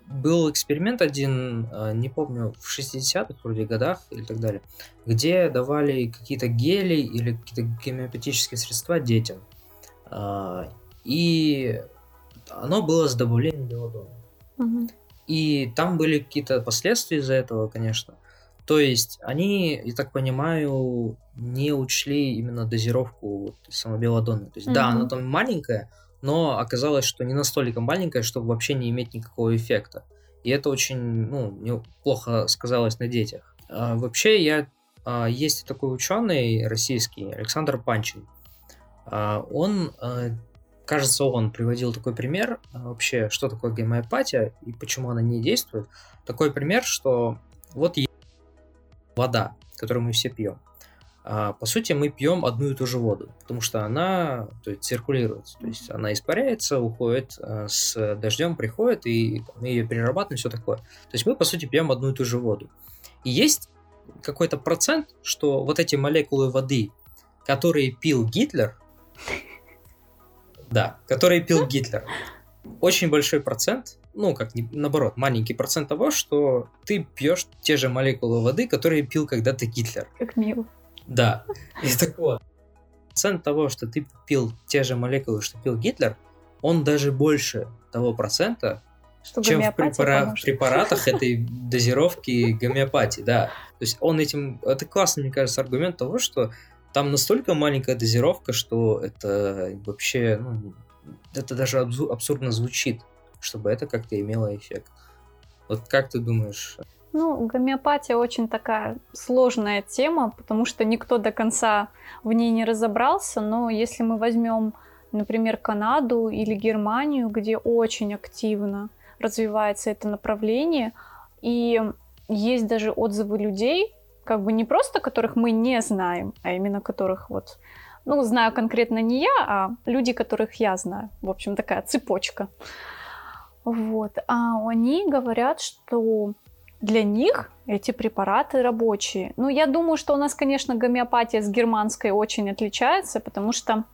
Speaker 1: был эксперимент один, э, не помню, в 60-х вроде годах или так далее, где давали какие-то гели или какие-то гомеопатические средства детям. Э, и оно было с добавлением белодона.
Speaker 2: Угу.
Speaker 1: И там были какие-то последствия из-за этого, конечно. То есть они, я так понимаю, не учли именно дозировку вот, самобелодона. То есть, mm да, она там маленькая, но оказалось, что не настолько маленькая, чтобы вообще не иметь никакого эффекта. И это очень, ну, плохо сказалось на детях. А, вообще, я а, есть такой ученый российский, Александр Панчин. А, он, а, кажется, он приводил такой пример, а, вообще, что такое гомеопатия и почему она не действует. Такой пример, что вот вода, которую мы все пьем. А, по сути, мы пьем одну и ту же воду, потому что она то есть, циркулирует, то есть она испаряется, уходит а, с дождем, приходит, и мы ее перерабатываем, все такое. То есть мы, по сути, пьем одну и ту же воду. И есть какой-то процент, что вот эти молекулы воды, которые пил Гитлер, да, которые пил Гитлер, очень большой процент ну, как не, наоборот, маленький процент того, что ты пьешь те же молекулы воды, которые пил когда-то Гитлер.
Speaker 2: Как мило.
Speaker 1: Да. И так вот, процент того, что ты пил те же молекулы, что пил Гитлер, он даже больше того процента, что чем в препара- препаратах этой дозировки гомеопатии, да. То есть он этим... Это классный, мне кажется, аргумент того, что там настолько маленькая дозировка, что это вообще... Ну, это даже абсурдно звучит чтобы это как-то имело эффект. Вот как ты думаешь?
Speaker 2: Ну, гомеопатия очень такая сложная тема, потому что никто до конца в ней не разобрался, но если мы возьмем, например, Канаду или Германию, где очень активно развивается это направление, и есть даже отзывы людей, как бы не просто которых мы не знаем, а именно которых вот Ну, знаю конкретно не я, а люди, которых я знаю. В общем, такая цепочка. Вот. А они говорят, что для них эти препараты рабочие. Ну, я думаю, что у нас, конечно, гомеопатия с германской очень отличается, потому что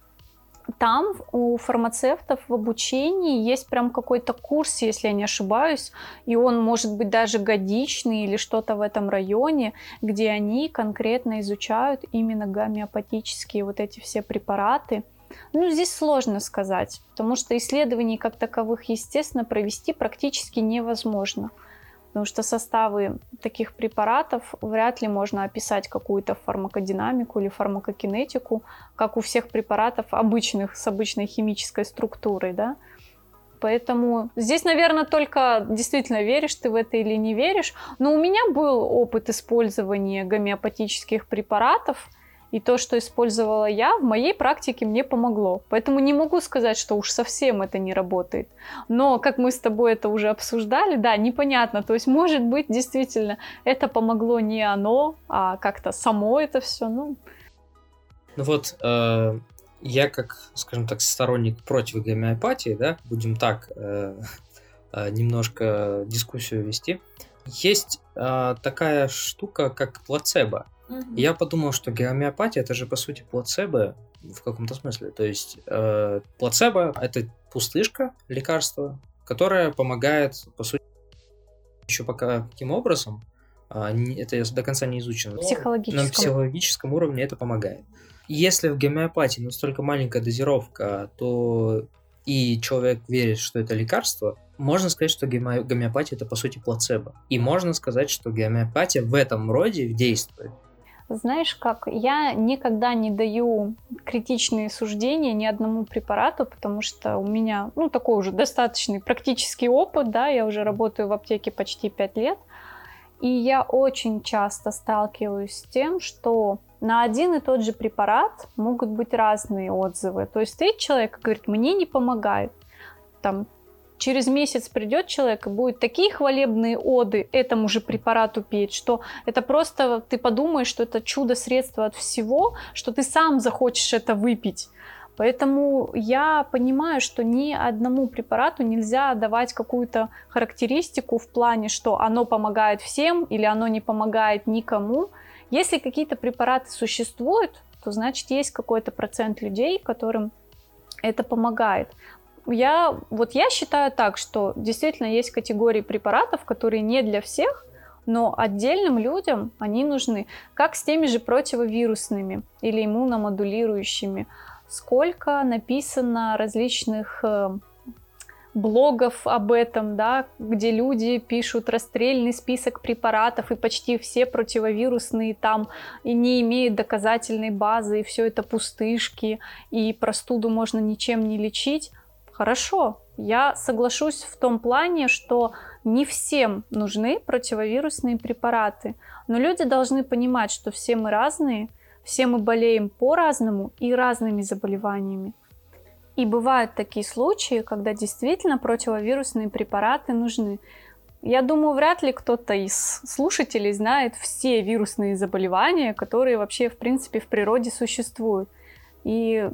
Speaker 2: там у фармацевтов в обучении есть прям какой-то курс, если я не ошибаюсь, и он может быть даже годичный или что-то в этом районе, где они конкретно изучают именно гомеопатические вот эти все препараты. Ну, здесь сложно сказать, потому что исследований как таковых, естественно, провести практически невозможно потому что составы таких препаратов вряд ли можно описать какую-то фармакодинамику или фармакокинетику, как у всех препаратов обычных, с обычной химической структурой, да. Поэтому здесь, наверное, только действительно веришь ты в это или не веришь. Но у меня был опыт использования гомеопатических препаратов – и то, что использовала я, в моей практике мне помогло. Поэтому не могу сказать, что уж совсем это не работает. Но, как мы с тобой это уже обсуждали, да, непонятно. То есть, может быть, действительно, это помогло не оно, а как-то само это все. Ну,
Speaker 1: ну вот, э, я как, скажем так, сторонник против гомеопатии, да, будем так э, э, немножко дискуссию вести. Есть э, такая штука, как плацебо. Угу. Я подумал, что гомеопатия это же по сути плацебо в каком-то смысле. То есть э, плацебо это пустышка, лекарство, которое помогает, по сути, еще пока каким образом, э, это до конца не изучено.
Speaker 2: Психологическом.
Speaker 1: На психологическом уровне это помогает. Если в гомеопатии настолько маленькая дозировка, то и человек верит, что это лекарство, можно сказать, что гомеопатия это по сути плацебо. И можно сказать, что гомеопатия в этом роде действует.
Speaker 2: Знаешь как, я никогда не даю критичные суждения ни одному препарату, потому что у меня, ну, такой уже достаточный практический опыт, да, я уже работаю в аптеке почти 5 лет, и я очень часто сталкиваюсь с тем, что на один и тот же препарат могут быть разные отзывы. То есть стоит человек и говорит, мне не помогает. Там через месяц придет человек и будет такие хвалебные оды этому же препарату петь, что это просто ты подумаешь, что это чудо-средство от всего, что ты сам захочешь это выпить. Поэтому я понимаю, что ни одному препарату нельзя давать какую-то характеристику в плане, что оно помогает всем или оно не помогает никому. Если какие-то препараты существуют, то значит есть какой-то процент людей, которым это помогает я, вот я считаю так, что действительно есть категории препаратов, которые не для всех, но отдельным людям они нужны. Как с теми же противовирусными или иммуномодулирующими. Сколько написано различных э, блогов об этом, да, где люди пишут расстрельный список препаратов, и почти все противовирусные там и не имеют доказательной базы, и все это пустышки, и простуду можно ничем не лечить. Хорошо, я соглашусь в том плане, что не всем нужны противовирусные препараты, но люди должны понимать, что все мы разные, все мы болеем по-разному и разными заболеваниями. И бывают такие случаи, когда действительно противовирусные препараты нужны. Я думаю, вряд ли кто-то из слушателей знает все вирусные заболевания, которые вообще, в принципе, в природе существуют. И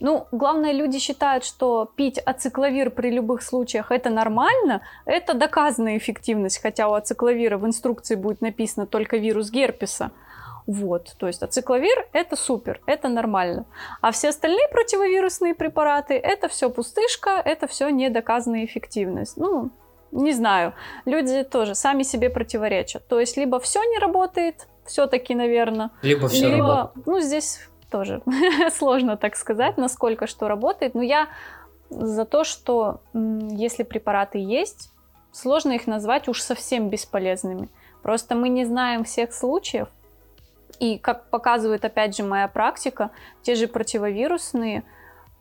Speaker 2: ну, главное, люди считают, что пить ацикловир при любых случаях это нормально, это доказанная эффективность, хотя у ацикловира в инструкции будет написано только вирус герпеса. Вот, то есть ацикловир это супер, это нормально. А все остальные противовирусные препараты это все пустышка, это все недоказанная эффективность. Ну, не знаю, люди тоже сами себе противоречат. То есть либо все не работает, все-таки, наверное,
Speaker 1: либо все либо, работает.
Speaker 2: ну здесь тоже сложно так сказать, насколько что работает. Но я за то, что если препараты есть, сложно их назвать уж совсем бесполезными. Просто мы не знаем всех случаев. И как показывает опять же моя практика, те же противовирусные,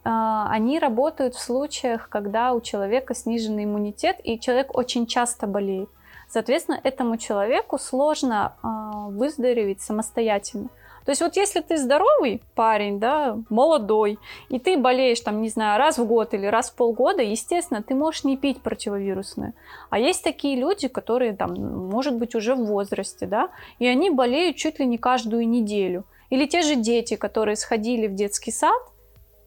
Speaker 2: а, они работают в случаях, когда у человека сниженный иммунитет и человек очень часто болеет. Соответственно, этому человеку сложно а, выздороветь самостоятельно. То есть вот если ты здоровый парень, да, молодой, и ты болеешь там, не знаю, раз в год или раз в полгода, естественно, ты можешь не пить противовирусное. А есть такие люди, которые там, может быть, уже в возрасте, да, и они болеют чуть ли не каждую неделю. Или те же дети, которые сходили в детский сад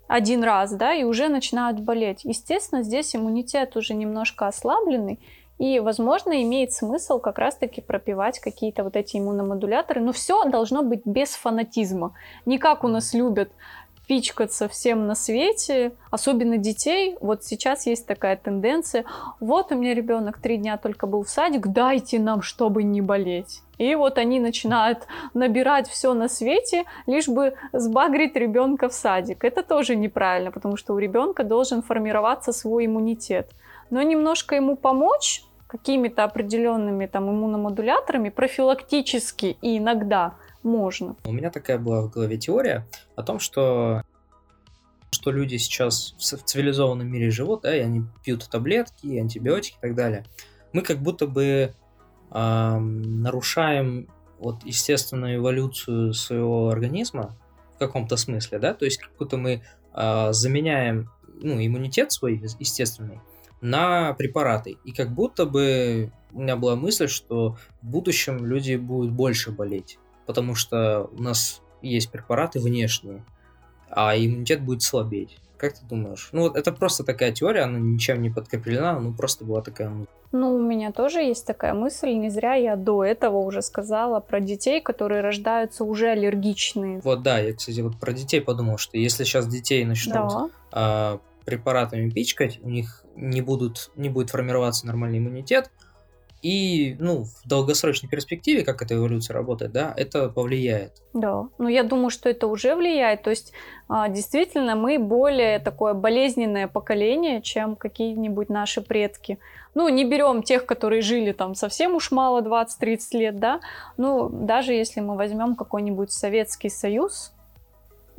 Speaker 2: один раз, да, и уже начинают болеть. Естественно, здесь иммунитет уже немножко ослабленный, и, возможно, имеет смысл как раз-таки пропивать какие-то вот эти иммуномодуляторы. Но все должно быть без фанатизма. Не как у нас любят пичкаться всем на свете, особенно детей. Вот сейчас есть такая тенденция. Вот у меня ребенок три дня только был в садик, дайте нам, чтобы не болеть. И вот они начинают набирать все на свете, лишь бы сбагрить ребенка в садик. Это тоже неправильно, потому что у ребенка должен формироваться свой иммунитет. Но немножко ему помочь какими-то определенными там иммуномодуляторами профилактически и иногда можно.
Speaker 1: У меня такая была в голове теория о том, что что люди сейчас в цивилизованном мире живут, да, и они пьют таблетки, антибиотики и так далее. Мы как будто бы э, нарушаем вот естественную эволюцию своего организма в каком-то смысле, да, то есть как будто мы э, заменяем ну, иммунитет свой естественный на препараты. И как будто бы у меня была мысль, что в будущем люди будут больше болеть, потому что у нас есть препараты внешние, а иммунитет будет слабеть. Как ты думаешь? Ну, вот это просто такая теория, она ничем не подкреплена, ну, просто была такая мысль.
Speaker 2: Ну, у меня тоже есть такая мысль. Не зря я до этого уже сказала про детей, которые рождаются уже аллергичные.
Speaker 1: Вот, да, я, кстати, вот про детей подумал, что если сейчас детей начнут да. а, препаратами пичкать, у них не, будут, не будет формироваться нормальный иммунитет, и, ну, в долгосрочной перспективе, как эта эволюция работает, да, это повлияет.
Speaker 2: Да, ну я думаю, что это уже влияет. То есть, а, действительно, мы более такое болезненное поколение, чем какие-нибудь наши предки. Ну, не берем тех, которые жили там совсем уж мало, 20-30 лет, да. Ну, даже если мы возьмем какой-нибудь Советский Союз,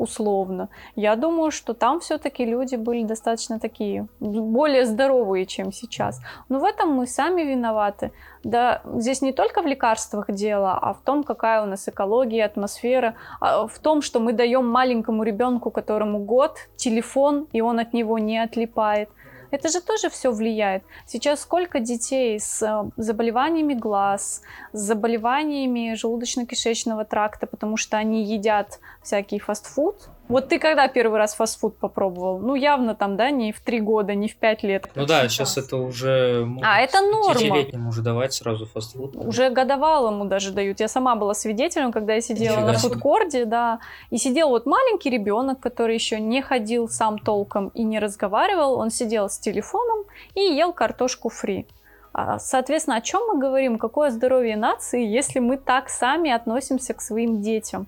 Speaker 2: условно. Я думаю, что там все-таки люди были достаточно такие, более здоровые, чем сейчас. Но в этом мы сами виноваты. Да, здесь не только в лекарствах дело, а в том, какая у нас экология, атмосфера, а в том, что мы даем маленькому ребенку, которому год, телефон, и он от него не отлипает. Это же тоже все влияет. Сейчас сколько детей с э, заболеваниями глаз, с заболеваниями желудочно-кишечного тракта, потому что они едят всякий фастфуд, вот ты когда первый раз фастфуд попробовал? Ну, явно там, да, не в три года, не в пять лет.
Speaker 1: Ну да, сейчас это уже...
Speaker 2: А, это норма.
Speaker 1: Пятилетнему уже давать сразу фастфуд.
Speaker 2: Уже годовалому даже дают. Я сама была свидетелем, когда я сидела Нифига на фудкорде, да, и сидел вот маленький ребенок, который еще не ходил сам толком и не разговаривал, он сидел с телефоном и ел картошку фри. А, соответственно, о чем мы говорим? Какое здоровье нации, если мы так сами относимся к своим детям?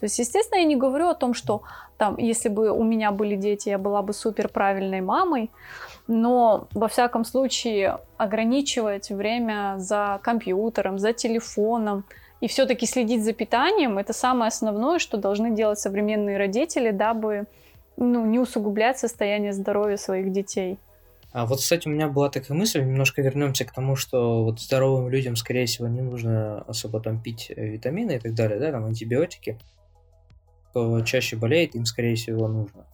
Speaker 2: То есть, естественно, я не говорю о том, что там, если бы у меня были дети, я была бы супер правильной мамой, но во всяком случае ограничивать время за компьютером, за телефоном и все-таки следить за питанием, это самое основное, что должны делать современные родители, дабы ну, не усугублять состояние здоровья своих детей.
Speaker 1: А вот, кстати, у меня была такая мысль, немножко вернемся к тому, что вот здоровым людям, скорее всего, не нужно особо там пить э, витамины и так далее, да, там антибиотики кто чаще болеет, им, скорее всего, нужно.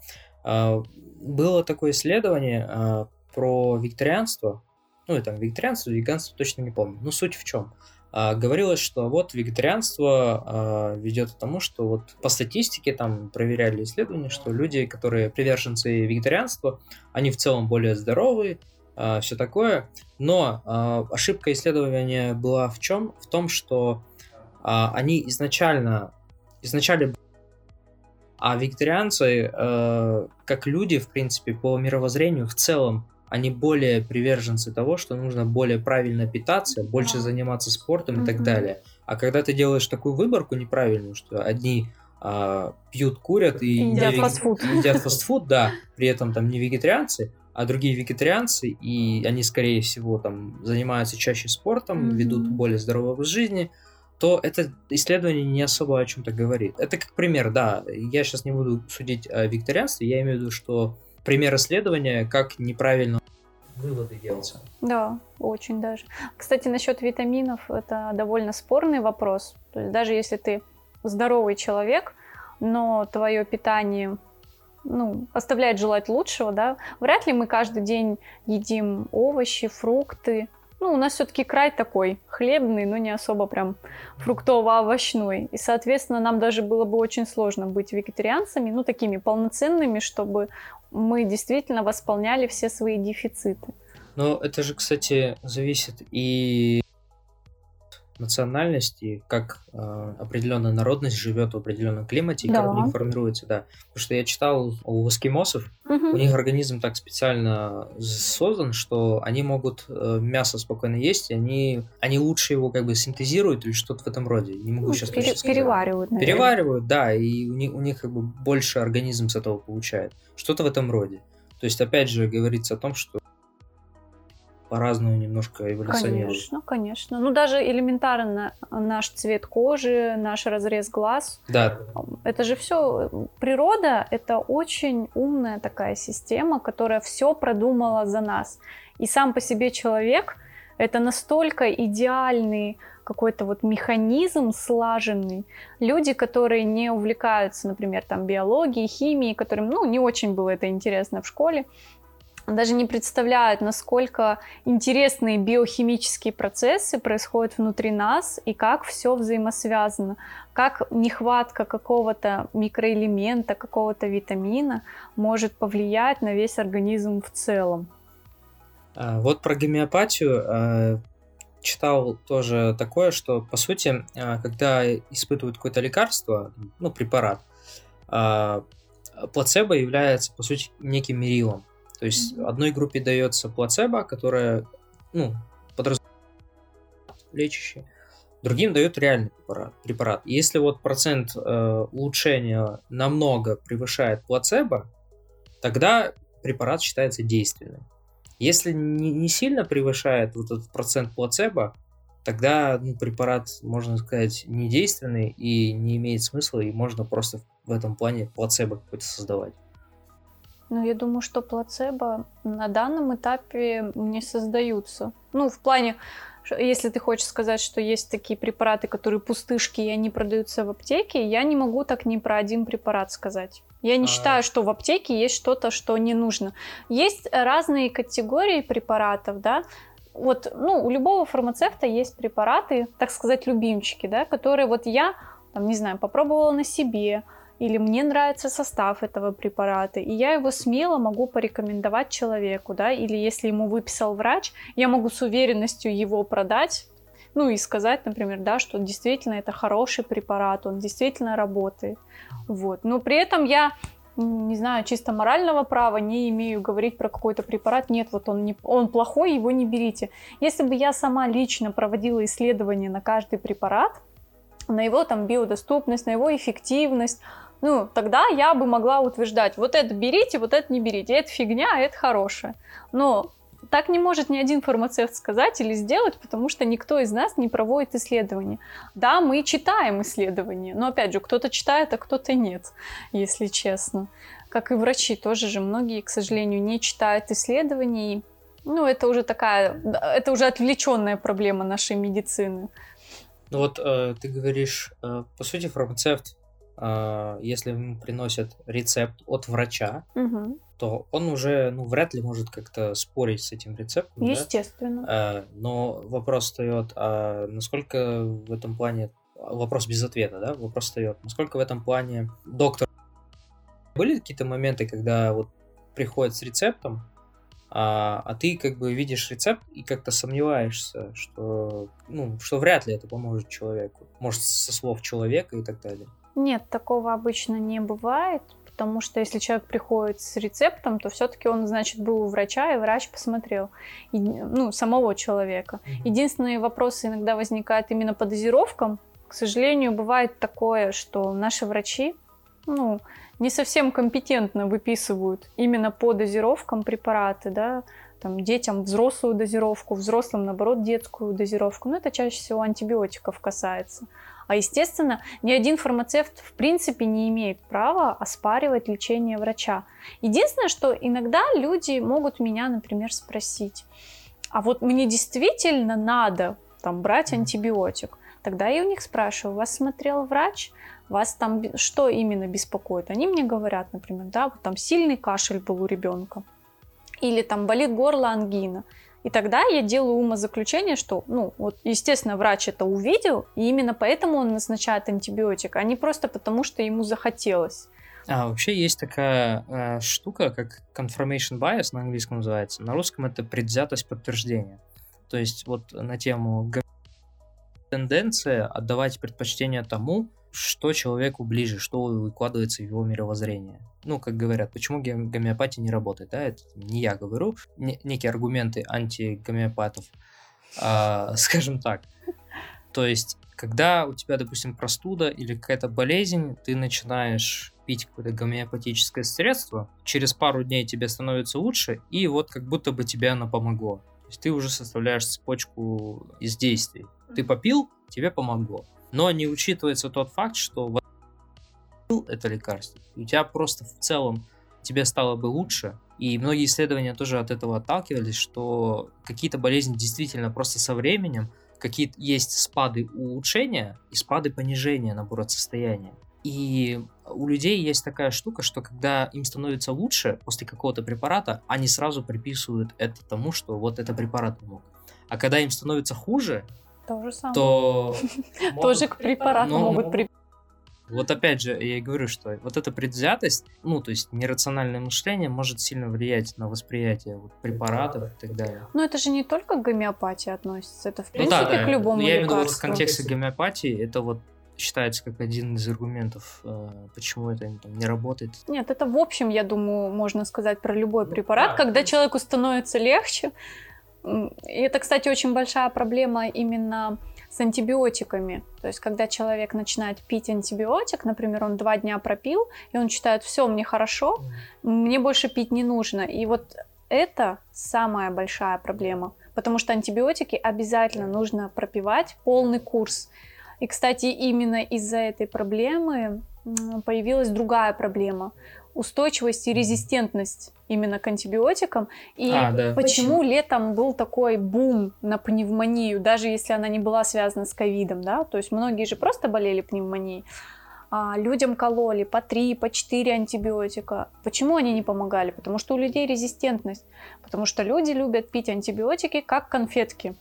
Speaker 1: А, было такое исследование а, про викторианство, ну, и там викторианство, веганство, точно не помню. Но суть в чем? А, говорилось, что вот вегетарианство ведет к тому, что вот по статистике там проверяли исследования, что люди, которые приверженцы вегетарианства, они в целом более здоровые, все такое. Но ошибка исследования была в чем? В том, что они изначально, изначально а вегетарианцы, э, как люди, в принципе, по мировоззрению в целом, они более приверженцы того, что нужно более правильно питаться, больше заниматься спортом и так далее. А когда ты делаешь такую выборку неправильную, что одни э, пьют, курят и
Speaker 2: едят не фастфуд.
Speaker 1: Едят фастфуд, да, при этом там не вегетарианцы, а другие вегетарианцы, и они, скорее всего, там занимаются чаще спортом, mm-hmm. ведут более здоровый образ жизни, то это исследование не особо о чем-то говорит. Это как пример, да. Я сейчас не буду судить о викторианстве, я имею в виду, что пример исследования, как неправильно выводы делаются.
Speaker 2: Да, очень даже. Кстати, насчет витаминов, это довольно спорный вопрос. То есть даже если ты здоровый человек, но твое питание ну, оставляет желать лучшего, да, вряд ли мы каждый день едим овощи, фрукты, ну, у нас все-таки край такой хлебный, но не особо прям фруктово-овощной. И, соответственно, нам даже было бы очень сложно быть вегетарианцами, ну, такими полноценными, чтобы мы действительно восполняли все свои дефициты.
Speaker 1: Ну, это же, кстати, зависит и национальности, как э, определенная народность живет в определенном климате, и да. как у них формируется, да. Потому что я читал у эскимосов, угу. у них организм так специально создан, что они могут э, мясо спокойно есть, и они, они лучше его как бы синтезируют или что-то в этом роде. Не могу ну, сейчас
Speaker 2: пере- Переваривают,
Speaker 1: наверное. Переваривают, да, и у них, у них как бы больше организм с этого получает. Что-то в этом роде. То есть, опять же, говорится о том, что по-разному немножко эволюционируют.
Speaker 2: Конечно, конечно. Ну, даже элементарно наш цвет кожи, наш разрез глаз.
Speaker 1: Да.
Speaker 2: Это же все природа, это очень умная такая система, которая все продумала за нас. И сам по себе человек это настолько идеальный какой-то вот механизм слаженный. Люди, которые не увлекаются, например, там биологией, химией, которым, ну, не очень было это интересно в школе, даже не представляют, насколько интересные биохимические процессы происходят внутри нас и как все взаимосвязано, как нехватка какого-то микроэлемента, какого-то витамина может повлиять на весь организм в целом.
Speaker 1: А, вот про гомеопатию а, читал тоже такое, что по сути, а, когда испытывают какое-то лекарство, ну препарат, плацебо является по сути неким мерилом. То есть mm-hmm. одной группе дается плацебо, которая, ну, подразумевает лечащий, другим дают реальный препарат. препарат. Если вот процент э, улучшения намного превышает плацебо, тогда препарат считается действенным. Если не, не сильно превышает вот этот процент плацебо, тогда ну, препарат, можно сказать, недейственный и не имеет смысла, и можно просто в этом плане плацебо какой-то создавать.
Speaker 2: Ну, я думаю, что плацебо на данном этапе не создаются. Ну, в плане, если ты хочешь сказать, что есть такие препараты, которые пустышки, и они продаются в аптеке, я не могу так ни про один препарат сказать. Я не а... считаю, что в аптеке есть что-то, что не нужно. Есть разные категории препаратов, да, вот, ну, у любого фармацевта есть препараты, так сказать, любимчики, да, которые вот я, там, не знаю, попробовала на себе, или мне нравится состав этого препарата, и я его смело могу порекомендовать человеку, да, или если ему выписал врач, я могу с уверенностью его продать, ну и сказать, например, да, что действительно это хороший препарат, он действительно работает, вот. Но при этом я не знаю, чисто морального права не имею говорить про какой-то препарат. Нет, вот он, не, он плохой, его не берите. Если бы я сама лично проводила исследования на каждый препарат, на его там биодоступность, на его эффективность, ну, тогда я бы могла утверждать, вот это берите, вот это не берите, это фигня, а это хорошее. Но так не может ни один фармацевт сказать или сделать, потому что никто из нас не проводит исследования. Да, мы читаем исследования, но опять же, кто-то читает, а кто-то нет, если честно. Как и врачи тоже же, многие, к сожалению, не читают исследований. Ну, это уже такая, это уже отвлеченная проблема нашей медицины.
Speaker 1: Ну вот э, ты говоришь, э, по сути, фармацевт если ему приносят рецепт от врача, угу. то он уже ну, вряд ли может как-то спорить с этим рецептом.
Speaker 2: Естественно.
Speaker 1: Да? Но вопрос встает, а насколько в этом плане вопрос без ответа, да? Вопрос встает, насколько в этом плане доктор были какие-то моменты, когда вот приходит с рецептом, а, а ты как бы видишь рецепт и как-то сомневаешься, что, ну, что вряд ли это поможет человеку. Может, со слов человека и так далее.
Speaker 2: Нет, такого обычно не бывает, потому что если человек приходит с рецептом, то все-таки он, значит, был у врача, и врач посмотрел, и, ну, самого человека. Единственные вопросы иногда возникают именно по дозировкам. К сожалению, бывает такое, что наши врачи, ну, не совсем компетентно выписывают именно по дозировкам препараты, да, там, детям взрослую дозировку, взрослым, наоборот, детскую дозировку. Но это чаще всего антибиотиков касается. А, естественно, ни один фармацевт в принципе не имеет права оспаривать лечение врача. Единственное, что иногда люди могут меня, например, спросить, а вот мне действительно надо там брать антибиотик? Тогда я у них спрашиваю, вас смотрел врач? Вас там что именно беспокоит? Они мне говорят, например, да, вот там сильный кашель был у ребенка. Или там болит горло, ангина. И тогда я делаю умозаключение, что, ну, вот, естественно, врач это увидел, и именно поэтому он назначает антибиотик, а не просто потому, что ему захотелось.
Speaker 1: А, вообще есть такая э, штука, как confirmation bias на английском называется. На русском это предвзятость подтверждения. То есть вот на тему тенденция отдавать предпочтение тому, что человеку ближе, что выкладывается в его мировоззрение. Ну, как говорят, почему гомеопатия не работает, да, это не я говорю, не, некие аргументы антигомеопатов, а, скажем так. То есть, когда у тебя, допустим, простуда или какая-то болезнь, ты начинаешь пить какое-то гомеопатическое средство, через пару дней тебе становится лучше, и вот как будто бы тебе оно помогло. То есть ты уже составляешь цепочку из действий. Ты попил, тебе помогло. Но не учитывается тот факт, что это лекарство. У тебя просто в целом тебе стало бы лучше. И многие исследования тоже от этого отталкивались, что какие-то болезни действительно просто со временем, какие есть спады улучшения и спады понижения, наоборот, состояния. И у людей есть такая штука, что когда им становится лучше после какого-то препарата, они сразу приписывают это тому, что вот это препарат помог. А когда им становится хуже,
Speaker 2: то же самое.
Speaker 1: То
Speaker 2: тоже к препарату ну, могут при...
Speaker 1: Вот опять же, я и говорю, что вот эта предвзятость, ну, то есть нерациональное мышление может сильно влиять на восприятие вот, препаратов и так далее.
Speaker 2: Но это же не только к гомеопатии относится, это в принципе ну, да, да. к любому я лекарству. Я имею в виду
Speaker 1: в контексте гомеопатии, это вот считается как один из аргументов, э, почему это там, не работает.
Speaker 2: Нет, это в общем, я думаю, можно сказать про любой ну, препарат, да, когда человеку становится легче, и это, кстати, очень большая проблема именно с антибиотиками. То есть, когда человек начинает пить антибиотик, например, он два дня пропил, и он считает, все, мне хорошо, мне больше пить не нужно. И вот это самая большая проблема, потому что антибиотики обязательно нужно пропивать полный курс. И, кстати, именно из-за этой проблемы появилась другая проблема устойчивость и резистентность именно к антибиотикам. И а, да. почему, почему летом был такой бум на пневмонию, даже если она не была связана с ковидом, да? То есть многие же просто болели пневмонией. А, людям кололи по 3, по 4 антибиотика. Почему они не помогали? Потому что у людей резистентность. Потому что люди любят пить антибиотики как конфетки.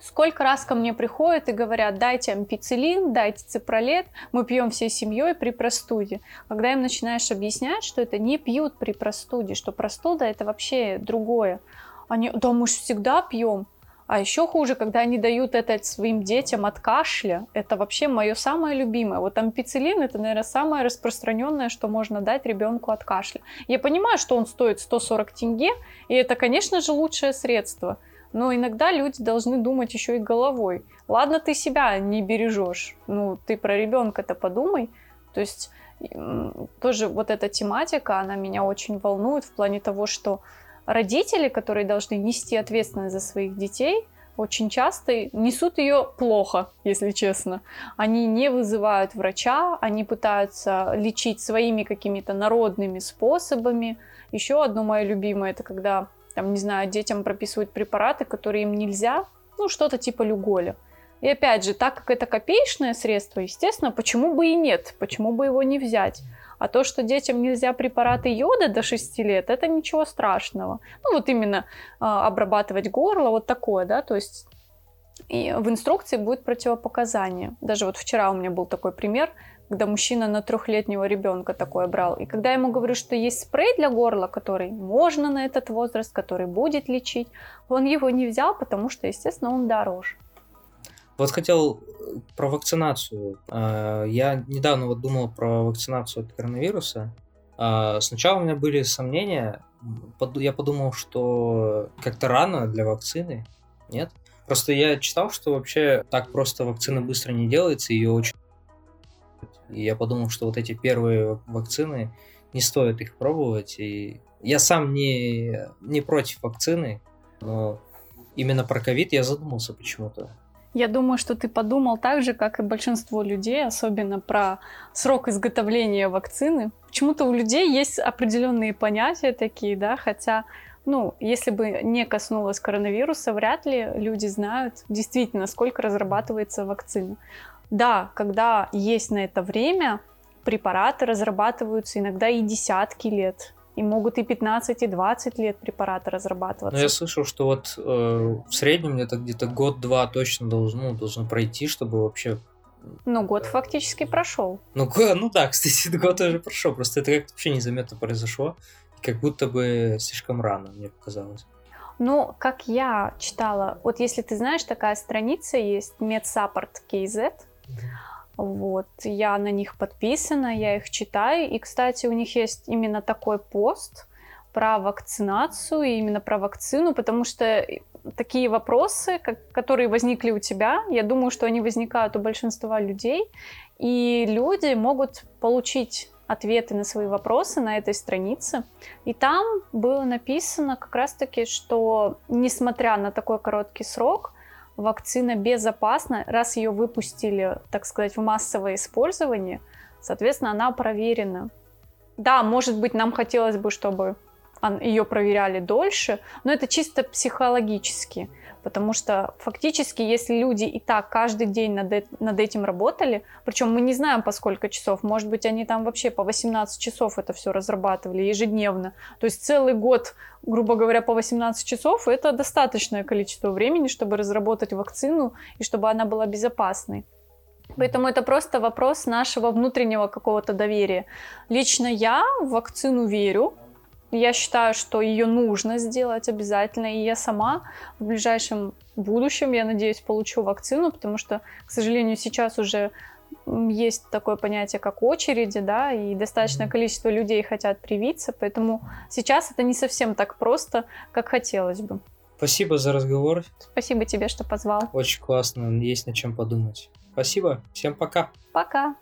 Speaker 2: Сколько раз ко мне приходят и говорят, дайте ампицилин, дайте ципролет, мы пьем всей семьей при простуде. Когда им начинаешь объяснять, что это не пьют при простуде, что простуда это вообще другое. Они, да мы же всегда пьем. А еще хуже, когда они дают это своим детям от кашля. Это вообще мое самое любимое. Вот ампицилин это, наверное, самое распространенное, что можно дать ребенку от кашля. Я понимаю, что он стоит 140 тенге, и это, конечно же, лучшее средство – но иногда люди должны думать еще и головой. Ладно, ты себя не бережешь, ну ты про ребенка-то подумай. То есть тоже вот эта тематика, она меня очень волнует в плане того, что родители, которые должны нести ответственность за своих детей, очень часто несут ее плохо, если честно. Они не вызывают врача, они пытаются лечить своими какими-то народными способами. Еще одно мое любимое, это когда там, не знаю, детям прописывают препараты, которые им нельзя, ну, что-то типа люголя. И опять же, так как это копеечное средство, естественно, почему бы и нет, почему бы его не взять? А то, что детям нельзя препараты йода до 6 лет, это ничего страшного. Ну, вот именно э, обрабатывать горло, вот такое, да, то есть и в инструкции будет противопоказание. Даже вот вчера у меня был такой пример, когда мужчина на трехлетнего ребенка такое брал. И когда я ему говорю, что есть спрей для горла, который можно на этот возраст, который будет лечить, он его не взял, потому что, естественно, он дороже.
Speaker 1: Вот хотел э, про вакцинацию. А, я недавно вот думал про вакцинацию от коронавируса. А, сначала у меня были сомнения. Я подумал, что как-то рано для вакцины. Нет? Просто я читал, что вообще так просто вакцина быстро не делается, ее очень и я подумал, что вот эти первые вакцины, не стоит их пробовать. И я сам не, не против вакцины, но именно про ковид я задумался почему-то.
Speaker 2: Я думаю, что ты подумал так же, как и большинство людей, особенно про срок изготовления вакцины. Почему-то у людей есть определенные понятия такие, да, хотя, ну, если бы не коснулось коронавируса, вряд ли люди знают действительно, сколько разрабатывается вакцина. Да, когда есть на это время, препараты разрабатываются иногда и десятки лет. И могут и 15, и 20 лет препараты разрабатываться.
Speaker 1: Но я слышал, что вот э, в среднем это где-то год-два точно должно, ну, должно пройти, чтобы вообще
Speaker 2: ну, год фактически прошел.
Speaker 1: Ну, ну да, кстати, год уже прошел. Просто это как-то вообще незаметно произошло. Как будто бы слишком рано, мне показалось.
Speaker 2: Ну, как я читала, вот если ты знаешь, такая страница есть, MedSupport KZ, вот, я на них подписана, я их читаю, и, кстати, у них есть именно такой пост про вакцинацию, и именно про вакцину, потому что такие вопросы, как, которые возникли у тебя, я думаю, что они возникают у большинства людей, и люди могут получить ответы на свои вопросы на этой странице. И там было написано как раз-таки, что несмотря на такой короткий срок, вакцина безопасна, раз ее выпустили, так сказать, в массовое использование, соответственно, она проверена. Да, может быть, нам хотелось бы, чтобы ее проверяли дольше, но это чисто психологически, потому что фактически, если люди и так каждый день над, над этим работали, причем мы не знаем по сколько часов, может быть, они там вообще по 18 часов это все разрабатывали ежедневно, то есть целый год, грубо говоря, по 18 часов, это достаточное количество времени, чтобы разработать вакцину и чтобы она была безопасной. Поэтому это просто вопрос нашего внутреннего какого-то доверия. Лично я в вакцину верю, я считаю, что ее нужно сделать обязательно, и я сама в ближайшем будущем, я надеюсь, получу вакцину, потому что, к сожалению, сейчас уже есть такое понятие, как очереди, да, и достаточное количество людей хотят привиться, поэтому сейчас это не совсем так просто, как хотелось бы.
Speaker 1: Спасибо за разговор.
Speaker 2: Спасибо тебе, что позвал.
Speaker 1: Очень классно, есть над чем подумать. Спасибо, всем пока.
Speaker 2: Пока.